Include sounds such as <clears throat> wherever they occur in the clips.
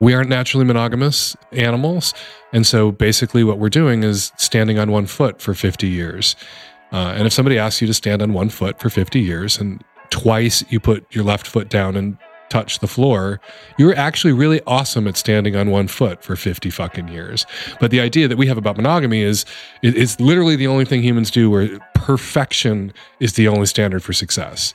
We aren't naturally monogamous animals. And so basically, what we're doing is standing on one foot for 50 years. Uh, and if somebody asks you to stand on one foot for 50 years and twice you put your left foot down and touch the floor, you're actually really awesome at standing on one foot for 50 fucking years. But the idea that we have about monogamy is it's literally the only thing humans do where perfection is the only standard for success.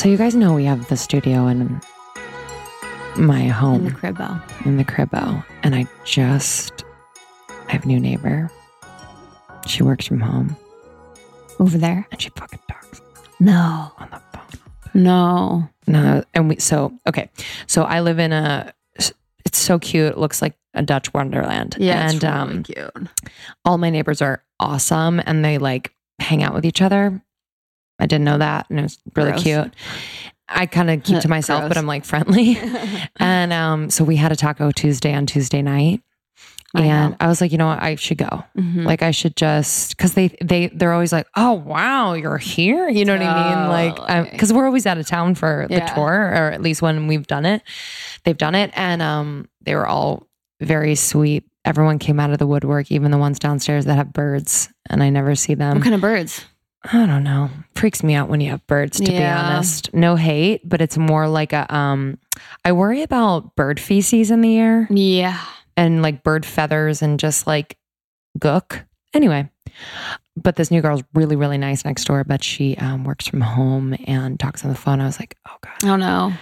So you guys know we have the studio in my home In the cribbo. in the cribbo, and I just I have a new neighbor. She works from home, Over there? and she fucking talks No. on the phone. No. No, and we so okay. So I live in a. It's so cute. It looks like a Dutch wonderland. Yeah. and um, cute. all my neighbors are awesome, and they like hang out with each other. I didn't know that, and it was really Gross. cute. I kind of keep <laughs> to myself, but I'm like friendly. <laughs> and um, so we had a Taco Tuesday on Tuesday night, I and know. I was like, you know what, I should go. Mhm. Like I should just because they they they're always like, oh wow, you're here. You know what I mean? Like Totally. because we're always out of town for the tour, or at least when we've done it, they've done it, and um, they were all very sweet. Everyone came out of the woodwork, even the ones downstairs that have birds, and I never see them. what kind of birds? I don't know. Freaks me out when you have birds, to be honest. No hate, but it's more like a um I worry about bird feces in the air Yeah. and like bird feathers and just like gook. Anyway, but this new girl's really, really nice next door, but she um, works from home and talks on the phone. I was like, oh God, Oh no.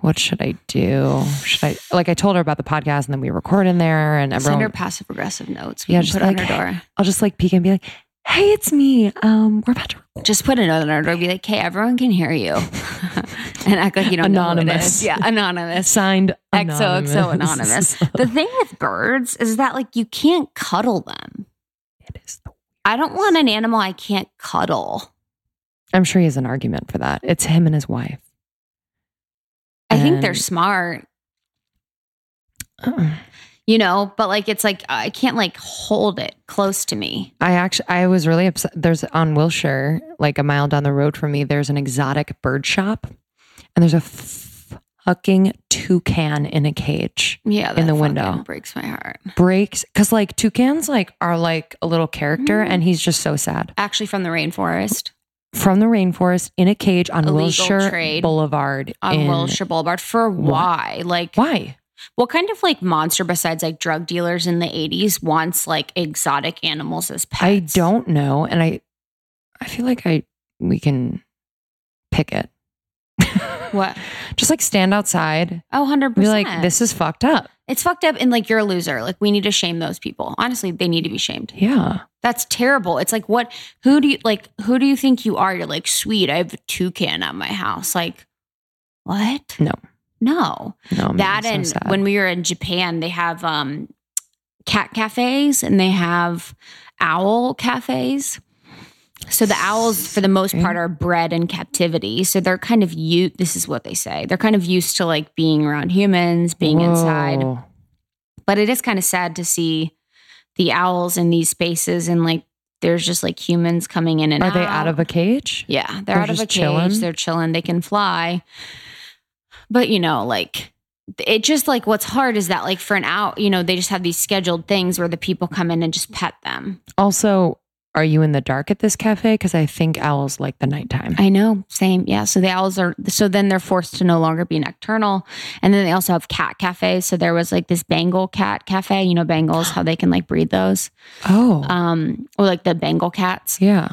what should I do? Should I like I told her about the podcast and then we record in there and Send her passive aggressive notes. We Yeah, just put on like, her door. I'll just like peek and be like, hey, it's me. Um, we're about to. Just put another note door. Be like, hey, everyone can hear you. <laughs> and act like you don't know who Anonymous. Yeah, anonymous. Signed XOXO anonymous. the thing with birds is that like you can't cuddle them. It is the- I don't want an animal I can't cuddle. I'm sure he has an argument for that. It's him and his wife. I think they're And- smart, Uh, you know, but like it's like I can't like hold it close to me. I actually, I was really upset. There's on Wilshire, like a mile down the road from me, there's an exotic bird shop, and there's a fucking toucan in a cage. Yeah, In the window. breaks my heart. Breaks because like toucans like are like a little character, Mhm. and he's just so sad. Actually, from the rainforest From the rainforest in a cage on Illegal Wilshire trade Boulevard. on Wilshire Boulevard for What? why? Like, Why? What kind of like monster besides like drug dealers in the '80s wants like exotic animals as pets? I don't know, and I, I feel like I we can pick it. <laughs> What? Just like stand outside, Oh, 100 be percent. like, this is fucked up. It's fucked up, and like you're a loser. Like we need to shame those people. Honestly, they need to be shamed. Yeah. That's terrible. It's like what? Who do you like? Who do you think you are? You're like, sweet. I have a toucan at my house. Like, what? No. No. No, I'm that and sad. when we were in Japan, they have um cat cafes and they have owl cafes. So the owls, for the most part, are bred in captivity. So they're kind of you. This is what they say. They're kind of used to like being around humans, being inside. But it is kind of sad to see the owls in these spaces and like there's just like humans coming in and Are out. they out of a cage? Yeah, they're, They're out of a cage. chilling? They're chilling. They can fly. But you know, like it just like what's hard is that like for an out, you know, they just have these scheduled things where the people come in and just pet them. Also, are you in the dark at this cafe? Because I think owls like the nighttime. I know, same. Yeah. So the owls are, so then they're forced to no longer be nocturnal. And then they also have cat cafes. So there was like this Bengal cat cafe, you know, Bengals, how they can like breed those. oh, Um, or like the Bengal cats. yeah.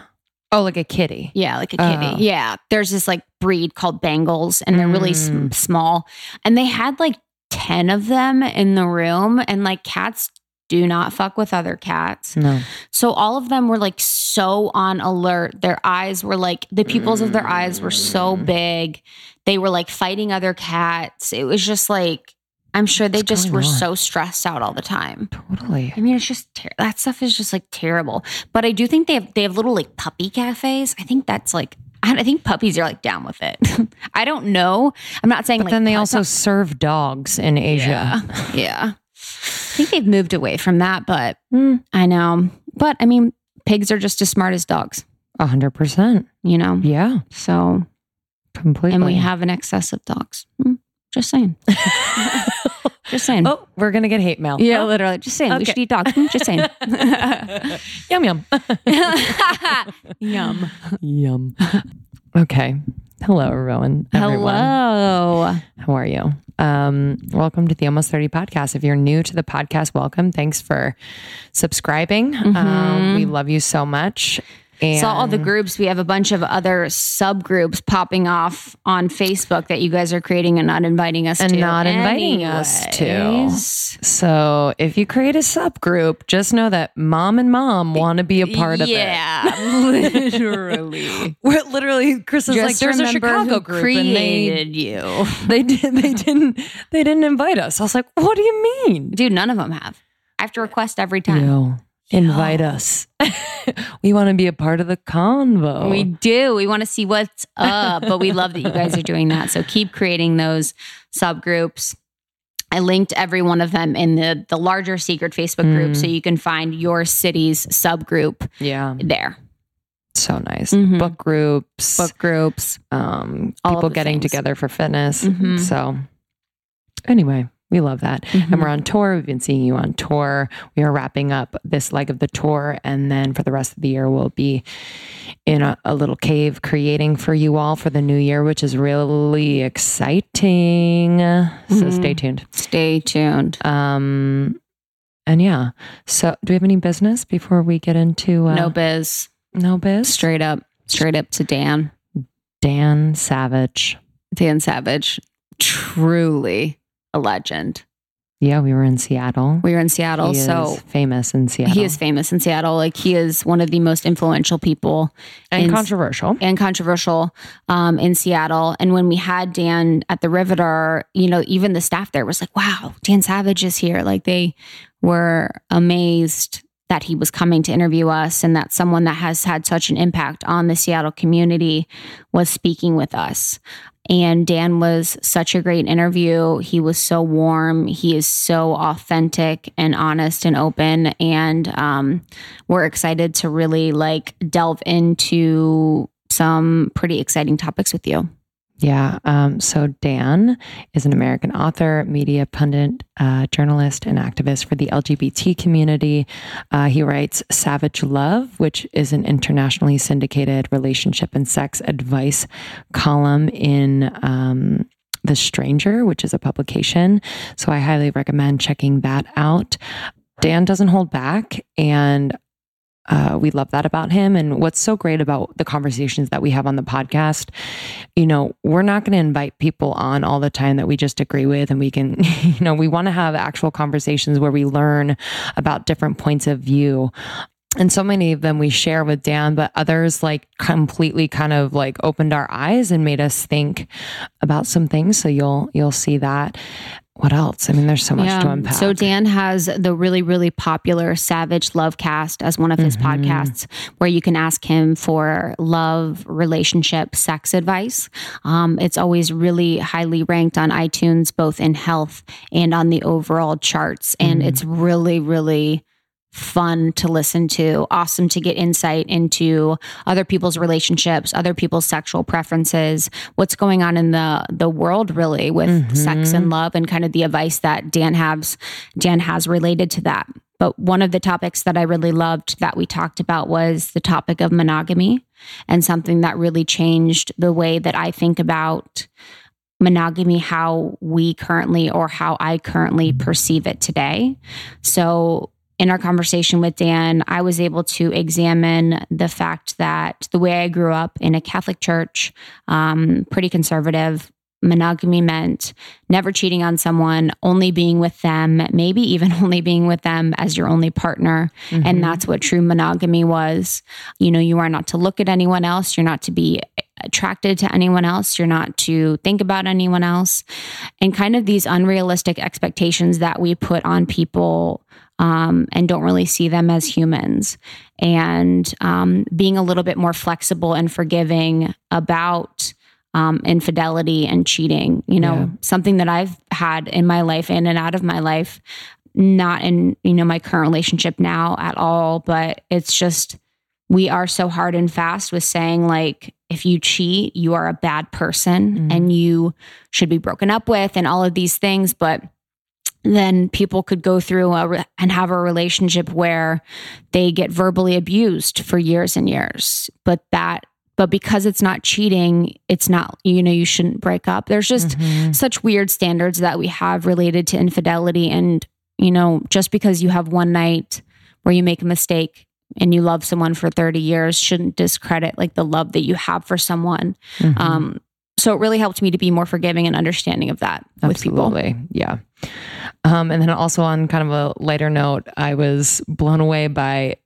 Oh, like a kitty. Yeah, like a kitty. Oh. Yeah. There's this like breed called Bengals and they're really s- Mm. small. And they had like 10 of them in the room. And like cats do not fuck with other cats. No. So all of them were like so on alert. Their eyes were like the pupils of their eyes were so Mm. big. They were like fighting other cats. It was just like I'm sure they What's just were on? so stressed out all the time. Totally. I mean, it's just ter- that stuff is just like terrible. But I do think they have they have little like puppy cafes. I think that's like I I think puppies are like down with it. <laughs> I don't know. I'm not saying But like, then they also serve dogs in Asia. yeah. <laughs> yeah. I think they've moved away from that, but Mm. I know. But I mean, pigs are just as smart as dogs, A hundred percent. you know? Yeah. So, Completely. and we have an excess of dogs. Hmm, Just saying. <laughs> Just saying. oh, we're gonna get hate mail. Yeah, Oh, literally. Just saying. We should eat dogs. Just saying. <laughs> <laughs> yum yum. Yum. yum. Okay. Hello, everyone. Everyone. Hello. How are you? Um, welcome to the Almost 30 podcast. If you're new to the podcast, welcome. Thanks for subscribing. Um, we love you so much. And Saw all the groups. We have a bunch of other subgroups popping off on Facebook that you guys are creating and not inviting us to. And to. not inviting us to. So if you create a subgroup, just know that mom and mom want to be a part of it. Yeah, <laughs> literally. We're literally Chris is Just like there's a remember Chicago who group and they created you. <laughs> they did they didn't they didn't invite us. I was like, what do you mean? Dude, none of them have. I have to request every time. Yo, invite us. <laughs> we want to be a part of the convo. We do. We want to see what's <laughs> up, but we love that you guys are doing that. So keep creating those subgroups. I linked every one of them in the the larger secret Facebook group, so you can find your city's subgroup yeah, there. so nice. Mhm. Book groups, Book groups. um, people getting things. together for fitness. Mhm. So, anyway, we love that. And we're on tour. We've been seeing you on tour. We are wrapping up this leg of the tour. And then for the rest of the year, we'll be in a, a little cave creating for you all for the new year, which is really exciting. So stay tuned. Stay tuned. Um, and yeah. So, do we have any business before we get into uh, no biz. no biz? Straight up. Straight up to Dan. Dan Savage. Dan Savage. Truly a legend. Yeah, we were in Seattle. We were in Seattle, he so is famous in Seattle. he is famous in Seattle. Like he is one of the most influential people and in- controversial. and controversial um, in Seattle. And when we had Dan at the Riveter, you know, even the staff there was like, wow, Dan Savage is here. Like they were amazed that he was coming to interview us and that someone that has had such an impact on the Seattle community was speaking with us. And Dan was such a great interview. He was so warm. He is so authentic and honest and open. And um, we're excited to really like delve into some pretty exciting topics with you. Yeah. Um, so Dan is an American author, media pundit, uh, journalist, and activist for the LGBT community. Uh, he writes Savage Love, which is an internationally syndicated relationship and sex advice column in um, The Stranger, which is a publication. So I highly recommend checking that out. Dan doesn't hold back and uh, we love that about him. And what's so great about the conversations that we have on the podcast, you know, we're not going to invite people on all the time that we just agree with. And we can, <laughs> you know, we want to have actual conversations where we learn about different points of view. And so many of them we share with Dan, but others like completely kind of like opened our eyes and made us think about some things. So you'll you'll see that. What else? I mean, there's so much to unpack. So Dan has the really, really popular Savage Lovecast as one of his Mhm. podcasts, where you can ask him for love, relationship, sex advice. Um, it's always really highly ranked on iTunes, both in health and on the overall charts, and Mhm. it's really, really fun to listen to awesome to get insight into other people's relationships other people's sexual preferences what's going on in the the world really with Mhm. sex and love and kind of the advice that Dan has Dan has related to that but one of the topics that I really loved that we talked about was the topic of monogamy and something that really changed the way that I think about monogamy, how we currently or how I currently perceive it today. So, in our conversation with Dan, I was able to examine the fact that the way I grew up in a Catholic church, um, pretty conservative, monogamy meant never cheating on someone, only being with them, maybe even <laughs> only being with them as your only partner. Mm-hmm. And that's what true monogamy was. You know, you are not to look at anyone else, you're not to be attracted to anyone else, you're not to think about anyone else. And kind of these unrealistic expectations that we put on people. Um, and don't really see them as humans, and um, being a little bit more flexible and forgiving about um, infidelity and cheating. You know, yeah. something that I've had in my life, in and out of my life, not in you know my current relationship now at all. But it's just we are so hard and fast with saying like if you cheat, you are a bad person mm-hmm. and you should be broken up with, and all of these things, but then people could go through a, and have a relationship where they get verbally abused for years and years but that but because it's not cheating it's not you know you shouldn't break up there's just mm-hmm. such weird standards that we have related to infidelity and you know just because you have one night where you make a mistake and you love someone for 30 years shouldn't discredit like the love that you have for someone mm-hmm. um so it really helped me to be more forgiving and understanding of that Absolutely. with people yeah um, and then also on kind of a lighter note, I was blown away by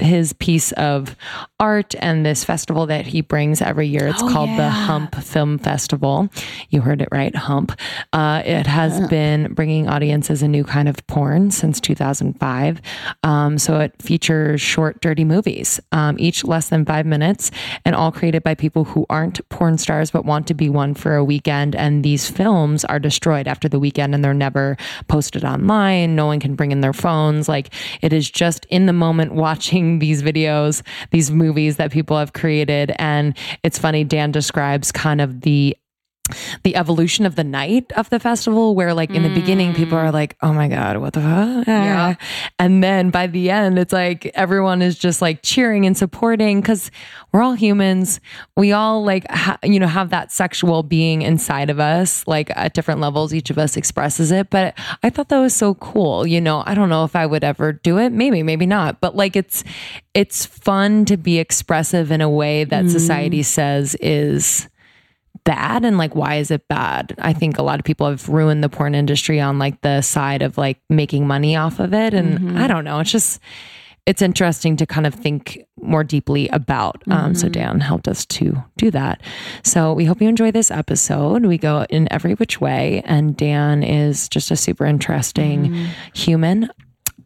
his piece of art and this festival that he brings every year. It's oh, called yeah. the Hump Film Festival. You heard it right, Hump. Uh, it has uh. been bringing audiences a new kind of porn since 2005. Um, so it features short, dirty movies, um, each less than five minutes, and all created by people who aren't porn stars but want to be one for a weekend. And these films are destroyed after the weekend and they're never posted online. No one can bring in their phones. Like it is just in the moment watching <laughs> these videos, these movies that people have created. And it's funny, Dan describes kind of the the evolution of the night of the festival where like in the mm. beginning people are like oh my god what the fuck yeah. and then by the end it's like everyone is just like cheering and supporting because we're all humans we all like ha- you know have that sexual being inside of us like at different levels each of us expresses it but i thought that was so cool you know i don't know if i would ever do it maybe maybe not but like it's it's fun to be expressive in a way that mm. society says is bad? And like why is it bad? I think a lot of people have ruined the porn industry on like the side of like making money off of it. And mm-hmm. i don't know. It's just it's interesting to kind of think more deeply about. Um, mm-hmm. so dan helped us to do that. So we hope you enjoy this episode. We go in every which way. And dan is just a super interesting mm-hmm. human.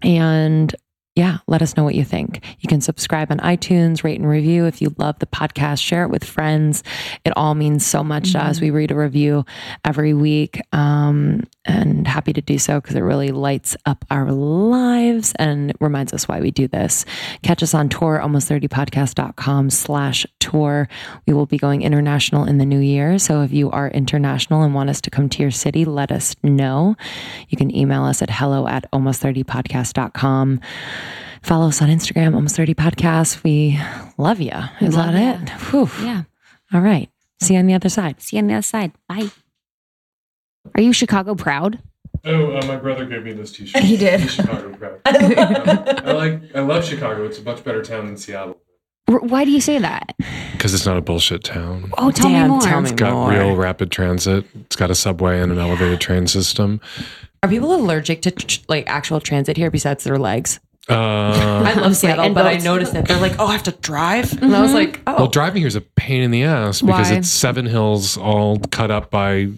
And yeah, let us know what you think. You can subscribe on iTunes, rate and review if you love the podcast, share it with friends. It all means so much mm-hmm. to us. Mm-hmm. We read a review every week um, and happy to do so because it really lights up our lives and reminds us why we do this. Catch us on tour, almost30podcast.com slash tour. We will be going international in the new year. So if you are international and want us to come to your city, let us know. You can email us at hello at almost30podcast.com. Follow us on Instagram, almost 30 podcasts. We love you. Is love that it? Whew. Yeah. All right. See you on the other side. See you on the other side. Bye. Are you Chicago proud? Oh, uh, my brother gave me this T-shirt. He did. He's Chicago proud. <laughs> um, I like. I love Chicago. It's a much better town than Seattle. Why do you say that? Because it's not a bullshit town. Oh, tell Damn, me more. Tell me it's got more. real rapid transit. It's got a subway and an elevated train system. Are people allergic to tr- like actual transit here besides their legs? Uh, I love Seattle, but I noticed that they're like, "Oh, I have to drive," mm-hmm. and I was like, "Oh." Well, driving here is a pain in the ass because Why? it's seven hills all cut up by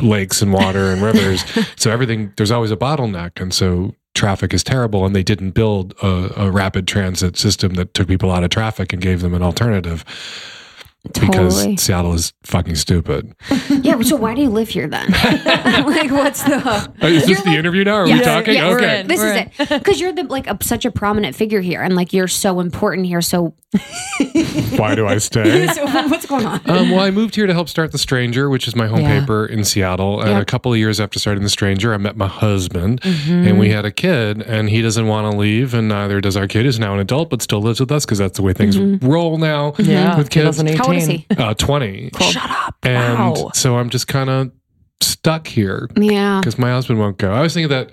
lakes and water and rivers. <laughs> so everything there's always a bottleneck, and so traffic is terrible. And they didn't build a, a rapid transit system that took people out of traffic and gave them an alternative. Because Totally. Seattle is fucking stupid. <laughs> Yeah. So why do you live here then? <laughs> <laughs> like, what's the? Uh, is You're this the like- interview now? Are Yeah, we talking? yeah, okay. in. This We're is in. it because you're the like a, such a prominent figure here, and like you're so important here. So, Why do I stay? so what's going on? Um, well, I moved here to help start The Stranger, which is my home Yeah. paper in Seattle. And Yeah. a couple of years after starting The Stranger, I met my husband Mm-hmm. and we had a kid, and he doesn't want to leave, and neither does our kid, who's now an adult, but still lives with us because that's the way things roll now Mm-hmm. Yeah, with kids. 2018. How old is he? Uh, 20. Shut up. And wow. so I'm just kind of stuck here Yeah. because my husband won't go. I was thinking that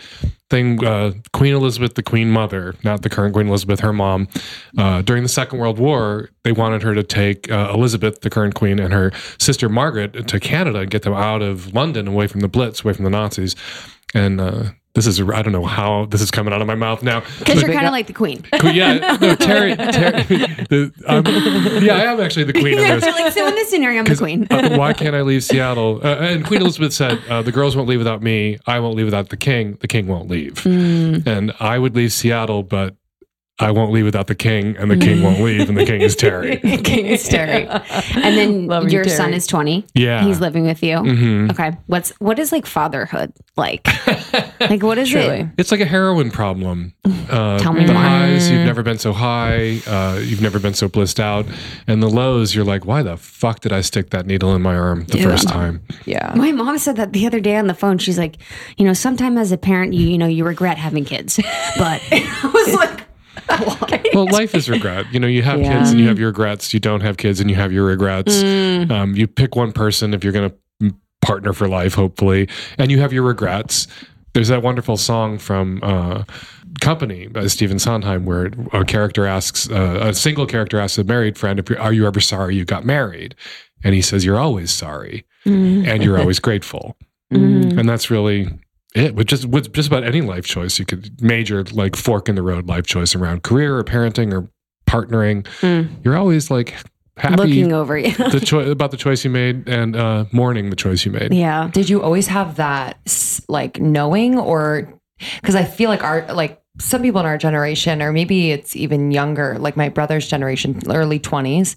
thing, uh, Queen Elizabeth, the Queen Mother, not the current Queen Elizabeth, her mom. Uh, during the Second World War, they wanted her to take uh, Elizabeth, the current Queen, and her sister Margaret to Canada and get them out of London, away from the Blitz, away from the Nazis. And uh, this is, I don't know how this is coming out of my mouth now. Because you're kind of like the <laughs> queen. yeah, no, Terry, Terry the, um, yeah, I am actually the queen of yeah, this. so like so in this scenario, I'm the queen. uh, why can't I leave <laughs> Seattle? Uh, and Queen Elizabeth said, uh, "The girls won't leave without me. I won't leave without the king. The king won't leave." Mm. And I would leave Seattle, but I won't leave without the king, and the king won't leave, and the king is Terry. <laughs> King is Terry. <laughs> And then Love your Terry. son is 20. Yeah, He's living with you. hmm Okay. What's what is like fatherhood like? <laughs> like what is Truly. it? It's like a heroin problem. <sighs> Uh, Tell me the more. highs, you've never been so high. Uh, you've never been so blissed out, and the lows, you're like, why the fuck did I stick that needle in my arm the Yeah. first time? Yeah. My mom said that the other day on the phone. She's like, you know, sometime as a parent, you you know, you regret having kids. But I was like, Well, life is regret. You know, you have Yeah. kids and you have your regrets. You don't have kids and you have your regrets. Mm. Um, you pick one person if you're going to partner for life, hopefully, and you have your regrets. There's that wonderful song from uh, Company by Stephen Sondheim where a character asks, uh, a single character asks a married friend, if you're, "Are you ever sorry you got married?" And he says, "You're always sorry, Mm. and you're always grateful." Mm. And that's really it. With just with just about any life choice, you could major like fork in the road life choice around career or parenting or partnering. Mm. You're always like happy Looking over you. the choice about the choice you made and uh, mourning the choice you made. yeah. Did you always have that like knowing or because I feel like our like some people in our generation or maybe it's even younger like my brother's generation early 20s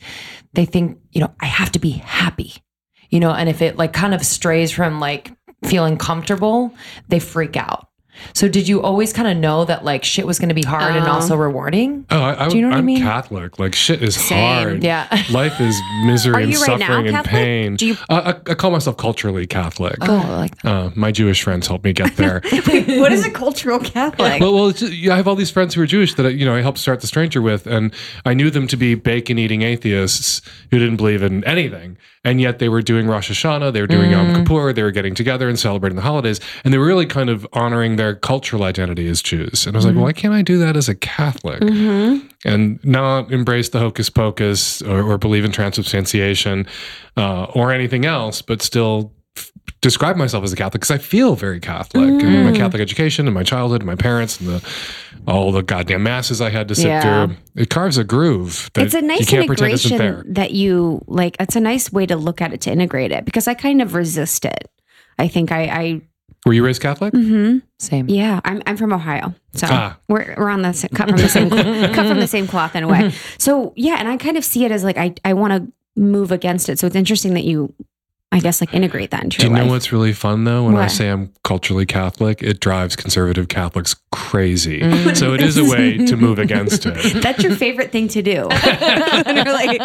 they think you know I have to be happy you know and if it like kind of strays from like feeling comfortable they freak out so did you always kind of know that like shit was going to be hard and Oh. also rewarding Oh, I, I, Do you know what I I'm mean? Catholic. Like shit is Same. hard. yeah <laughs> Life is misery and you right now suffering and pain. Do you Uh, I, I call myself culturally Catholic. oh like Uh, my Jewish friends helped me get there. <laughs> what is a cultural Catholic? well, well, it's just, yeah, I have all these friends who are Jewish that I, you know I helped start the Stranger with, and I knew them to be bacon eating atheists who didn't believe in anything, and yet they were doing Rosh Hashanah, they were doing Yom Kippur, they were getting together and celebrating the holidays, and they were really kind of honoring their cultural identity as Jews. And I was like, why can't I do that as a Catholic? Mm-hmm. And not embrace the hocus pocus or, or believe in transubstantiation uh, or anything else, but still f- describe myself as a Catholic because I feel very Catholic and Mm. my Catholic education and my childhood and my parents and the all the goddamn masses I had to sit Yeah. through. It carves a groove that it's a you nice can't pretend isn't integration that you like. It's a nice way to look at it to integrate it because I kind of resist it. I think I, I Were you raised Catholic? Mm-hmm. same yeah, I'm, I'm from Ohio, so Ah. we're, we're on the sa- cut from the same <laughs> cut from the same cloth in a way. So yeah, and I kind of see it as like I, I want to move against it. So it's interesting that you, I guess, like integrate that into Do you know life. what's really fun though? When I say I'm culturally Catholic, it drives conservative Catholics crazy. Mm. So it is a <laughs> way to move against it. <laughs> That's your favorite thing to do. <laughs> Like,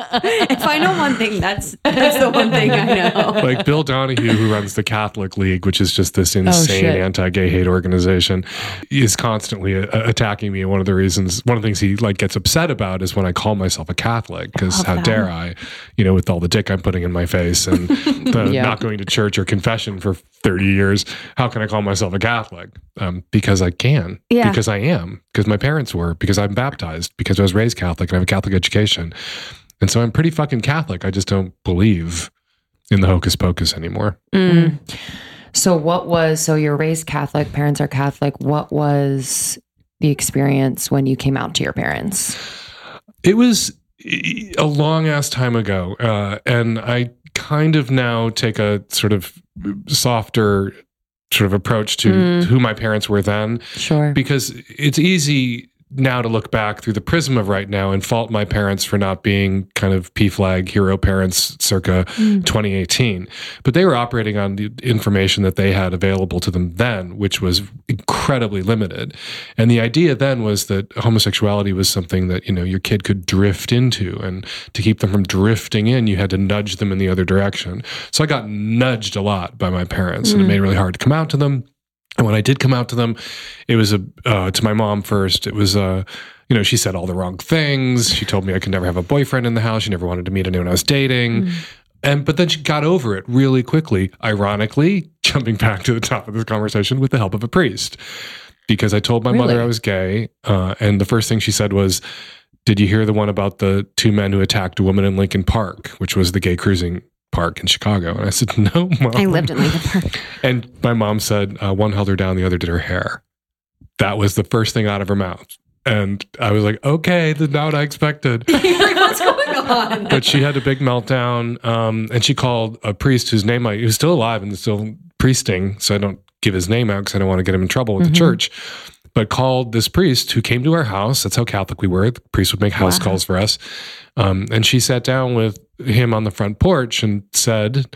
if I know one thing, that's that's the one thing I know. like Bill Donohue, who runs the Catholic League, which is just this insane shit. anti-gay hate organization, is constantly attacking me. And one of the reasons, one of the things he like gets upset about is when I call myself a Catholic, because how that. dare I, you know, with all the dick I'm putting in my face and the Yeah. not going to church or confession for 30 years, how can I call myself a Catholic? Um, because I can, Yeah. because I am, because my parents were, because I'm baptized, because I was raised Catholic and I have a Catholic education. And so I'm pretty fucking Catholic. I just don't believe in the hocus pocus anymore. Mm. So what was so you're raised Catholic, parents are Catholic. What was the experience when you came out to your parents? It was a long ass time ago. Uh, and I kind of now take a sort of softer sort of approach to Mm. who my parents were then Sure. because it's easy now to look back through the prism of right now and fault my parents for not being kind of PFLAG hero parents circa mm. 2018. But they were operating on the information that they had available to them then, which was incredibly limited. And the idea then was that homosexuality was something that, you know, your kid could drift into. And to keep them from drifting in, you had to nudge them in the other direction. So I got nudged a lot by my parents, and it mm. made it really hard to come out to them. And when I did come out to them, it was a uh, to my mom first. It was uh, you know, she said all the wrong things. She told me I could never have a boyfriend in the house. She never wanted to meet anyone I was dating. And but then she got over it really quickly. Ironically, <laughs> jumping back to the top of this conversation with the help of a priest, because I told my mother I was gay, uh, and the first thing she said was, "Did you hear the one about the two men who attacked a woman in Lincoln Park, which was the gay cruising park in Chicago?" And I said, <laughs> "No, mom." I lived in Lincoln Park. <laughs> And my mom said uh, one held her down, the other did her hair. That was the first thing out of her mouth. And I was like, okay, that's not what I expected. <laughs> What's going on? But she had a big meltdown. Um, and she called a priest whose name I, who's still alive and still priesting. So I don't give his name out because I don't want to get him in trouble with the church. But called this priest who came to our house. That's how Catholic we were. The priest would make house Wow. calls for us. Um, and she sat down with him on the front porch and said,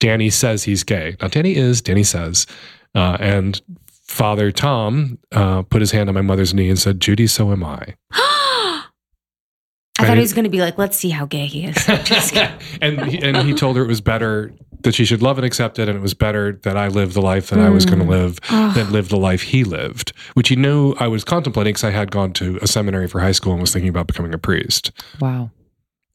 Danny says he's gay. Now, Danny is, Danny says. Uh, and Father Tom uh, put his hand on my mother's knee and said, Judy, so am I. <gasps> I thought he was going to be like, let's see how gay he is. <laughs> <laughs> And he, and he told her it was better that she should love and accept it, and it was better that I lived the life that I was going to live than live the life he lived, which he knew I was contemplating because I had gone to a seminary for high school and was thinking about becoming a priest. Wow.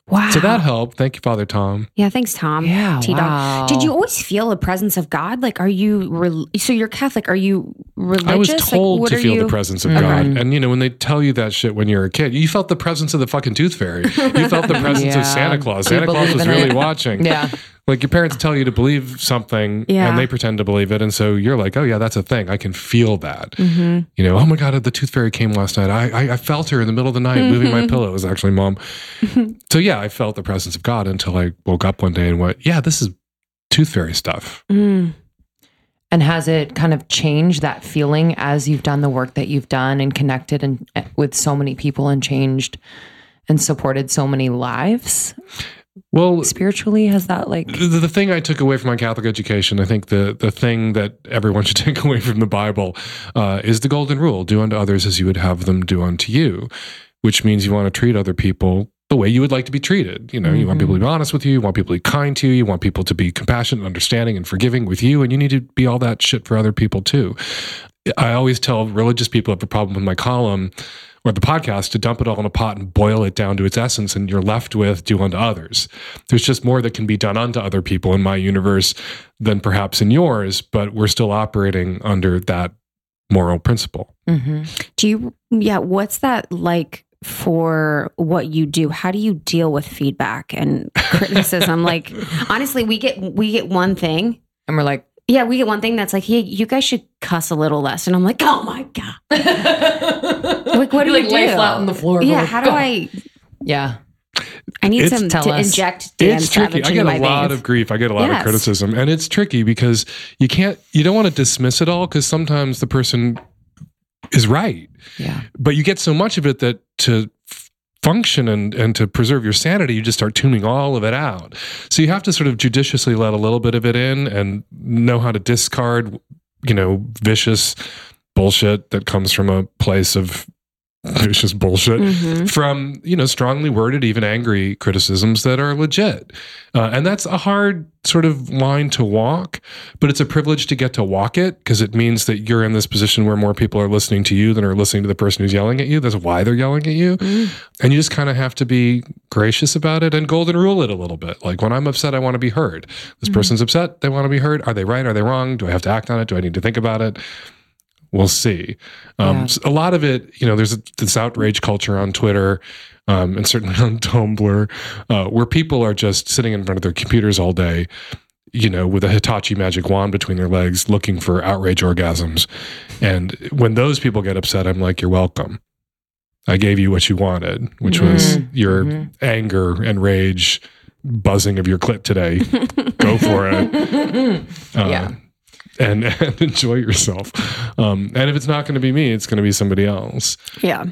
wow. So that helped. Thank you, Father Tom. Yeah, thanks, Tom. Yeah. T-Dog. wow. Did you always feel the presence of God? Like, are you rel so you're Catholic? Are you religious? I was Like, told what to feel you? the presence of Mhm. God. And, you know, when they tell you that shit when you're a kid, you felt the presence of the fucking tooth fairy. You felt the <laughs> presence Yeah. of Santa Claus. Santa Claus was really it? watching. Yeah. Like your parents tell you to believe something Yeah. and they pretend to believe it. And so you're like, oh, yeah, that's a thing. I can feel that. Mhm. You know, oh my God, the tooth fairy came last night. I, I, I felt her in the middle of the night moving Mm-hmm. my <laughs> pillow. It was actually mom. <laughs> so yeah, I felt the presence of God until I woke up one day and went, yeah, this is tooth fairy stuff. Mm. And has it kind of changed that feeling as you've done the work that you've done and connected and eh, with so many people and changed and supported so many lives Well, spiritually? Has that like the, the thing I took away from my Catholic education, I think the the thing that everyone <laughs> should take away from the Bible uh, is the golden rule: do unto others as you would have them do unto you, which means you want to treat other people the way you would like to be treated. You know, you want people to be honest with you, you want people to be kind to you, you want people to be compassionate, and understanding, and forgiving with you, and you need to be all that shit for other people too. I always tell religious people have a problem with my column or the podcast to dump it all in a pot and boil it down to its essence, and you're left with do unto others. There's just more that can be done unto other people in my universe than perhaps in yours, but we're still operating under that moral principle. Mhm. Do you? Yeah. What's that like for what you do? How do you deal with feedback and criticism? like, <laughs> honestly, we get we get one thing. and we're like, Yeah, we get one thing that's like, hey, you guys should cuss a little less, and I'm like, oh my god. <laughs> Like, what do like you lay do? flat on the floor. Yeah. Go, How do go. I? Yeah. I need It's- some Tell to us. inject Dan it's tricky. I get a lot veins. of grief. I get a lot Yes. of criticism, and it's tricky because you can't, you don't want to dismiss it all because sometimes the person is right, Yeah. but you get so much of it that to f- function and and to preserve your sanity, you just start tuning all of it out. So you have to sort of judiciously let a little bit of it in and know how to discard, you know, vicious bullshit that comes from a place of <laughs> vicious bullshit. Mhm. from you know strongly worded even angry criticisms that are legit. Uh, and that's a hard sort of line to walk but it's a privilege to get to walk it because it means that you're in this position where more people are listening to you than are listening to the person who's yelling at you. That's why they're yelling at you. Mm. and you just kind of have to be gracious about it and golden rule it a little bit. Like when i'm upset i want to be heard. This person's upset they want to be heard. Are they right? Are they wrong? Do i have to act on it? Do i need to think about it we'll see. Um, Yeah. s- A lot of it, you know, there's a, this outrage culture on Twitter um, and certainly <laughs> on Tumblr uh, where people are just sitting in front of their computers all day, you know, with a Hitachi magic wand between their legs looking for outrage orgasms. And when those people get upset, I'm like, you're welcome. I gave you what you wanted, which was Mhm. your Mhm. anger and rage buzzing of your clit today. <laughs> Go for it. <laughs> Uh, Yeah. And, <laughs> and enjoy yourself. Um, and if it's not going to be me, it's going to be somebody else. Yeah.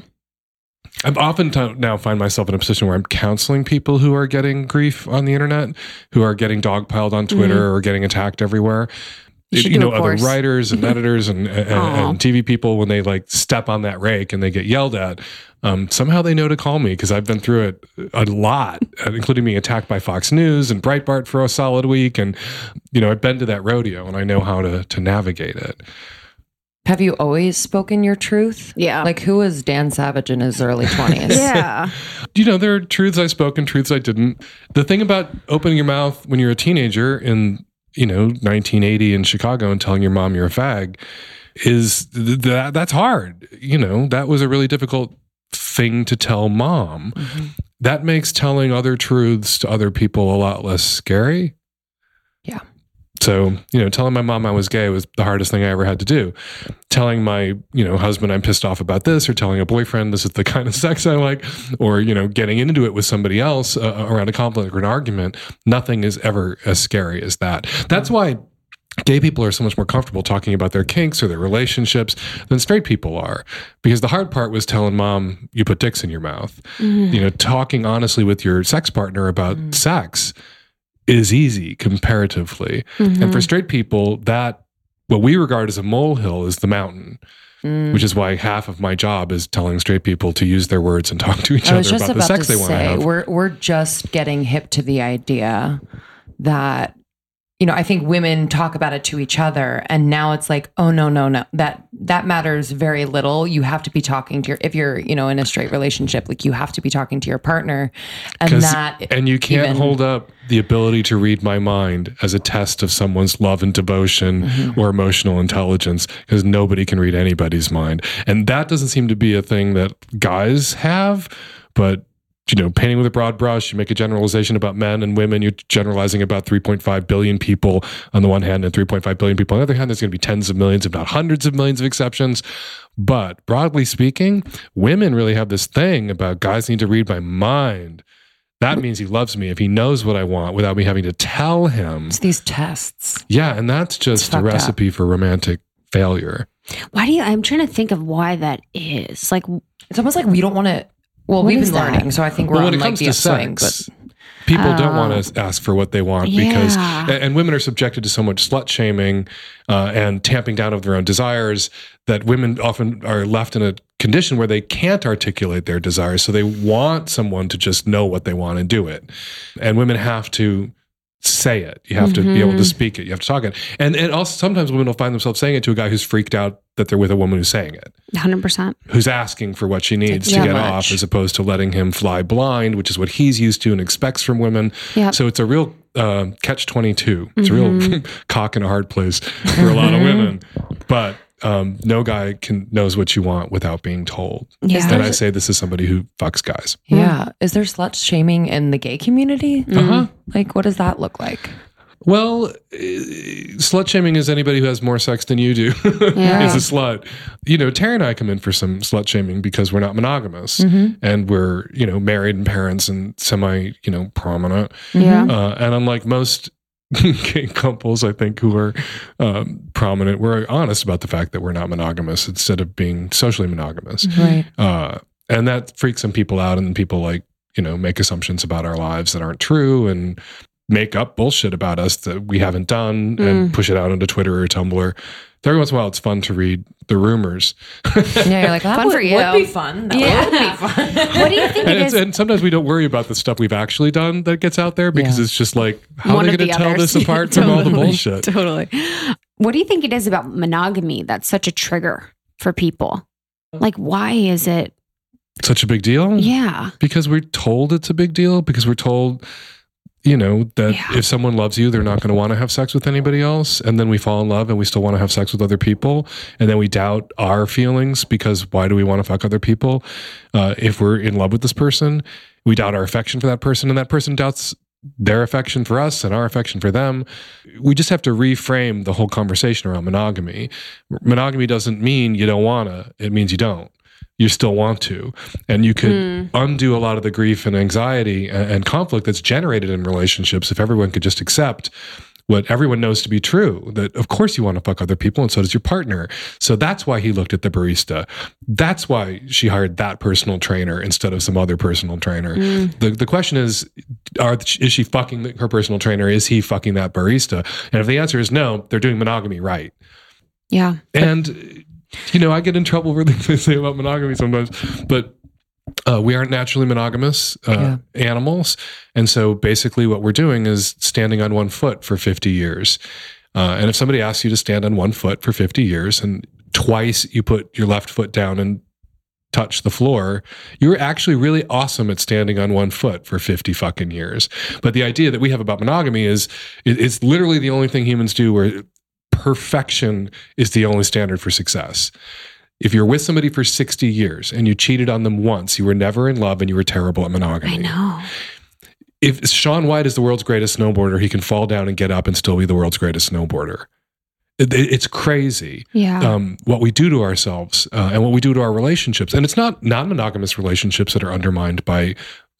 I've often t- now find myself in a position where I'm counseling people who are getting grief on the internet, who are getting dogpiled on Twitter or getting attacked everywhere. You should you know, other writers and editors and, and, and TV people, when they like step on that rake and they get yelled at, um, somehow they know to call me because I've been through it a lot, uh, <laughs> including being attacked by Fox News and Breitbart for a solid week. And, you know, I've been to that rodeo and I know how to, to navigate it. Have you always spoken your truth? Yeah. Like who was Dan Savage in his early 20s? <laughs> yeah. <laughs> you know, there are truths I spoke and truths I didn't. The thing about opening your mouth when you're a teenager in, you know, 1980 in Chicago and telling your mom you're a fag is th- that that's hard. You know, that was a really difficult thing to tell mom. Mm-hmm. That makes telling other truths to other people a lot less scary. Yeah. So, you know, telling my mom I was gay was the hardest thing I ever had to do. Telling my, you know, husband I'm pissed off about this, or telling a boyfriend this is the <laughs> kind of sex I like, or, you know, getting into it with somebody else uh, uh, around a conflict or an argument, nothing is ever as scary as that. That's why gay people are so much more comfortable talking about their kinks or their relationships than straight people are. Because the hard part was telling mom you put dicks in your mouth. Mm-hmm. You know, talking honestly with your sex partner about mm. sex is easy comparatively. And for mm-hmm. straight people, that what we regard as a molehill is the mountain. Mm. Which is why half of my job is telling straight people to use their words and <laughs> talk to each other just about the sex they want to have. we're we're just getting hip to the idea that you know I think women talk about it to each other, and now it's like oh no no no that that matters very little. You have to be talking to your if you're you know in a straight relationship, like you have to be talking to your partner, and that and you can't even- hold up the ability to read my mind as a test of someone's love and devotion Mm-hmm. or emotional intelligence because nobody can read anybody's mind and that doesn't seem to be a thing that guys have but you know painting with a broad brush you make a generalization about men and women you're generalizing about 3.5 billion people on the one hand and 3.5 billion people on the other hand there's going to be tens of millions if not hundreds of millions of exceptions but broadly speaking women really have this thing about guys need to read my mind that means he loves me if he knows what I want without me having to tell him. it's these tests. Yeah, and that's just a fucked up. recipe for romantic failure. Why do you? I'm trying to think of why that is. Like, It's almost like we don't want to. Well, What we've is been that? learning, so I think we're Well, when on it like comes the to upswing. sex, But people don't want to ask for what they want because, Yeah. and and women are subjected to so much slut shaming uh, and tamping down of their own desires that women often are left in a condition where they can't articulate their desires. So they want someone to just know what they want and do it. And women have to say it. You have to be able to Mhm. speak it. You have to talk it. And and also sometimes women will find themselves saying it to a guy who's freaked out that they're with a woman who's saying it hundred percent. who's asking for what she needs to get much. off as opposed to letting him fly blind, which is what he's used to and expects from women. Yep. So it's a real uh, catch 22. It's a real Mm-hmm. <laughs> cock in a hard place for a lot of women. <laughs> But um, no guy can knows what you want without being told. Yeah. And I say this is somebody who fucks guys. yeah, is there slut shaming in the gay community? Uh-huh. Like, what does that look like? Well, uh, slut shaming is anybody who has more sex than you do <laughs> Yeah. is a slut. You know, Terry and I come in for some slut shaming because we're not monogamous Mm-hmm. and we're, you know, married and parents and semi, you know, prominent. Yeah. Uh, and unlike most gay <laughs> couples, I think, who are um, prominent, we're honest about the fact that we're not monogamous instead of being socially monogamous. Right. Uh, and that freaks some people out, and people like you know make assumptions about our lives that aren't true and make up bullshit about us that we haven't done and mm. push it out onto Twitter or Tumblr. Every once in a while, it's fun to read the rumors, Yeah, you're like, that Fun would, for you. would be fun. That Yeah. would be fun. <laughs> What do you think and, it it's- and sometimes we don't worry about the stuff we've actually done that gets out there because Yeah. it's just like how One are they of going the to tell others. this <laughs> apart from all the bullshit? Totally. What do you think it is about monogamy that's such a trigger for people? Like, why is it? Such a big deal? Yeah. because we're told it's a big deal because we're told you know that Yeah. if someone loves you they're not going to want to have sex with anybody else and then we fall in love and we still want to have sex with other people and then we doubt our feelings because why do we want to fuck other people? Uh, if we're in love with this person we doubt our affection for that person and that person doubts their affection for us and our affection for them. We just have to reframe the whole conversation around monogamy. Monogamy doesn't mean you don't want to it means you don't you still want to. And you could hmm. undo a lot of the grief and anxiety and, and conflict that's generated in relationships if everyone could just accept what everyone knows to be true that of course you want to fuck other people and so does your partner. So that's why he looked at the barista. That's why she hired that personal trainer instead of some other personal trainer. Hmm. The, the question is are is she fucking her personal trainer? Is he fucking that barista? And if the answer is no they're doing monogamy right? Yeah. and you know, I get in trouble for <laughs> things I say about monogamy sometimes, but uh, we aren't naturally monogamous uh, animals, and so basically, what we're doing is standing on one foot for fifty years. Uh, and if somebody asks you to stand on one foot for fifty years, and twice you put your left foot down and touch the floor, you're actually really awesome at standing on one foot for 50 fucking years. But the idea that we have about monogamy is it- it's literally the only thing humans do where perfection is the only standard for success. If you're with somebody for 60 years and you cheated on them once, you were never in love and you were terrible at monogamy. I know. If Shaun White is the world's greatest snowboarder, he can fall down and get up and still be the world's greatest snowboarder. It- it- it's crazy Yeah. um, what we do to ourselves uh, and what we do to our relationships. And it's not non monogamous relationships that are undermined by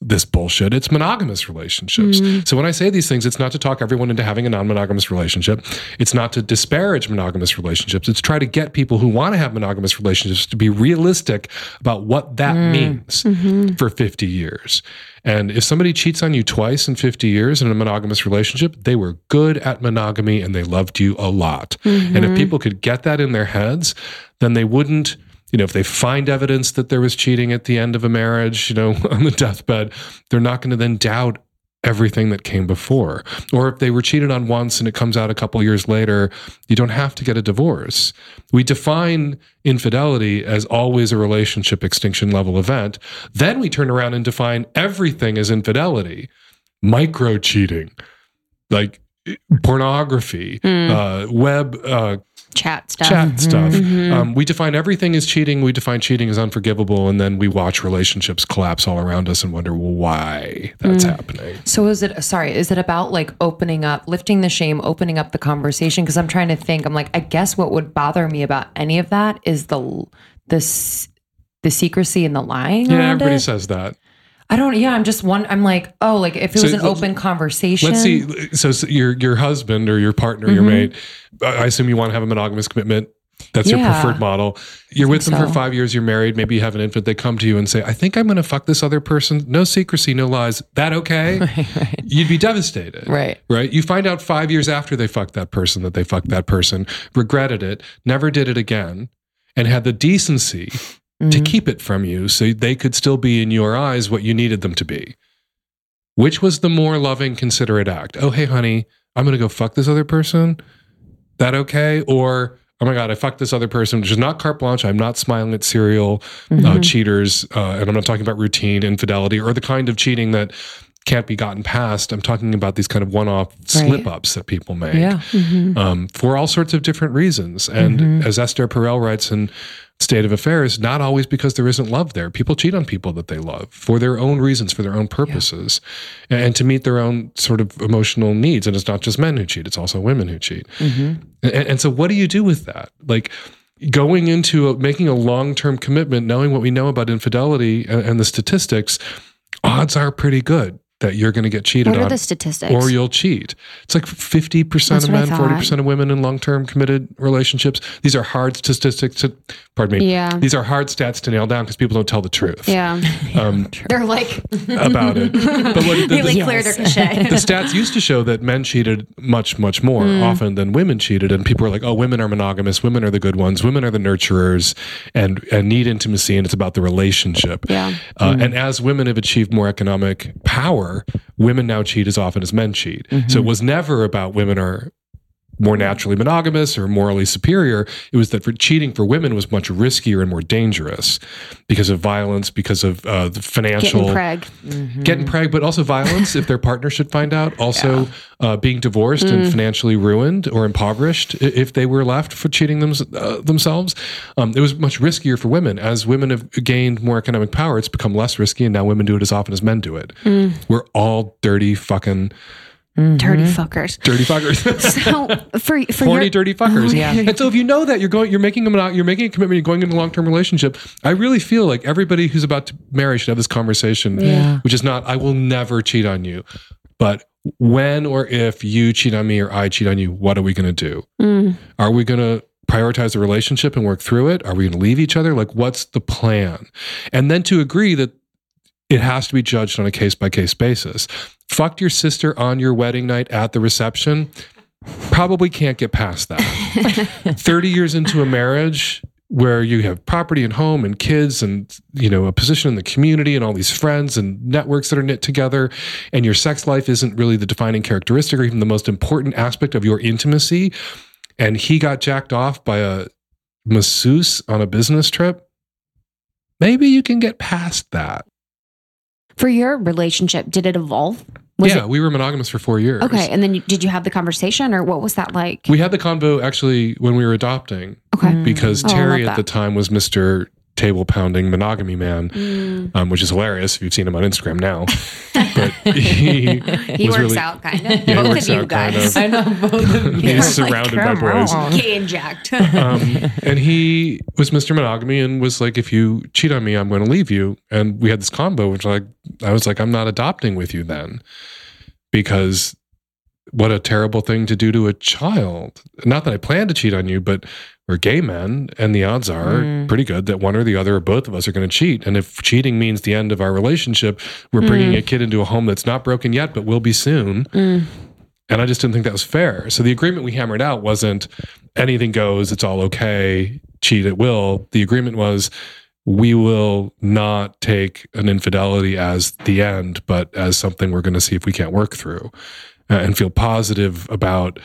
this bullshit. It's monogamous relationships. Hmm. So when I say these things, it's not to talk everyone into having a non monogamous relationship. It's not to disparage monogamous relationships. It's try to get people who want to have monogamous relationships to be realistic about what that hmm. means mm-hmm. for 50 years. And if somebody cheats on you twice in 50 years in a monogamous relationship, they were good at monogamy and they loved you a lot. And if mm-hmm. people could get that in their heads, then they wouldn't, you know, if they find evidence that there was cheating at the end of a marriage, you know, <laughs> on the deathbed, they're not going to then doubt everything that came before. Or if they were cheated on once and it comes out a couple years later, you don't have to get a divorce. We define infidelity as always a relationship extinction level event. Then we turn around and define everything as infidelity, micro cheating, like pornography, uh, web uh, Chat stuff. chat mm-hmm. stuff. Mm-hmm. Mm-hmm. Um, we define everything as cheating. We define cheating as unforgivable, and then we watch relationships collapse all around us and wonder well, why that's mm. happening. So is it sorry, is it about like opening up, lifting the shame, opening up the conversation because I'm trying to think. I'm like I guess what would bother me about any of that is the the s- the secrecy and the lying Yeah, everybody it. says that. I don't yeah, I'm just one I'm like, oh, like if it So was an open conversation. Let's see. So, so your your husband or your partner, your mm-hmm. mate. I I assume you want to have a monogamous commitment. That's your preferred model. You're with them for five years. You're married. Maybe you have an infant. They come to you and say, "I think I'm going to fuck this other person. No secrecy, no lies. That okay?" <laughs> You'd be devastated. Right. right? You find out five years after they fucked that person that they fucked that person, regretted it, never did it again, and had the decency to keep it from you so they could still be in your eyes what you needed them to be. Which was the more loving, considerate act? Oh, hey, honey, I'm going to go fuck this other person. That okay? Or, oh my God, I fucked this other person, which is not carte blanche. I'm not smiling at serial uh, cheaters. Uh, and I'm not talking about routine infidelity or the kind of cheating that can't be gotten past. I'm talking about these kind of one off slip ups that people make Yeah. um, for all sorts of different reasons. And as Esther Perel writes in State of Affairs, not always because there isn't love there. People cheat on people that they love for their own reasons, for their own purposes, and, and to meet their own sort of emotional needs. And it's not just men who cheat; it's also women who cheat. Mm-hmm. And, and so, what do you do with that? Like going into a, making a long term commitment, knowing what we know about infidelity and, and the statistics, odds are pretty good that you're going to get cheated What are on the statistics? or you'll cheat. It's like 50% That's of men, 40% of women in long term committed relationships. These are hard statistics to, pardon me. Yeah. These are hard stats to nail down because people don't tell the truth yeah. um, <laughs> They're like, <laughs> about it. But what <laughs> the, they like the, clear their cachet. the stats used to show that men cheated much, much more Hmm. often than women cheated. And people were like, oh, women are monogamous. Women are the good ones. Women are the nurturers and, and need intimacy. And it's about the relationship. Yeah. Uh, And as women have achieved more economic power, women now cheat as often as men cheat. So it mm-hmm. was never about women are more naturally monogamous or morally superior. It was that for cheating for women was much riskier and more dangerous because of violence, because of uh, the financial Getting preg. getting preg, but also violence if their partner should find out. <laughs> Also, uh, being divorced and financially ruined or impoverished if they were left for cheating them, uh, themselves. Um, it was much riskier for women. As women have gained more economic power, it's become less risky, and now women do it as often as men do it. We're all dirty fucking Dirty fuckers. dirty fuckers. <laughs> So for for Horny, your, dirty fuckers. Yeah. And so if you know that you're going, you're making a mono- you're making a commitment, you're going into a long term relationship. I really feel like everybody who's about to marry should have this conversation, Yeah. which is not, I will never cheat on you, but when or if you cheat on me or I cheat on you, what are we going to do? Mm. Are we going to prioritize the relationship and work through it? Are we going to leave each other? Like, what's the plan? And then to agree that it has to be judged on a case by case basis. Fucked your sister on your wedding night at the reception. Probably can't get past that. <laughs> 30 years into a marriage where you have property and home and kids and you know a position in the community and all these friends and networks that are knit together and your sex life isn't really the defining characteristic or even the most important aspect of your intimacy and he got jacked off by a masseuse on a business trip maybe you can get past that For your relationship, did it evolve? Was yeah it we were monogamous for four years okay? And then you, did you have the conversation, or what was that like? we had the convo actually when we were adopting okay. Mm. because Oh, I terry love at the time was mr table pounding monogamy man Mm. um, which is hilarious if you've seen him on Instagram now. <laughs> but he, He <laughs> works really, out kind of. Yeah, he Both works of you out kind of. I know both of <laughs> you. He's Like, surrounded by boys. on. Gay and jacked. Um, and he was Mr. Monogamy and was like, if you cheat on me, I'm going to leave you. And we had this combo, which like I was like, I'm not adopting with you then, because what a terrible thing to do to a child. Not that I plan to cheat on you, but we're gay men, and the odds are Mm. pretty good that one or the other or both of us are going to cheat. And if cheating means the end of our relationship, we're bringing a kid into a home that's not broken yet, but will be soon. Mm. And I just didn't think that was fair. So the agreement we hammered out wasn't anything goes, it's all okay, cheat at will. The agreement was we will not take an infidelity as the end, but as something we're going to see if we can't work through uh, and feel positive about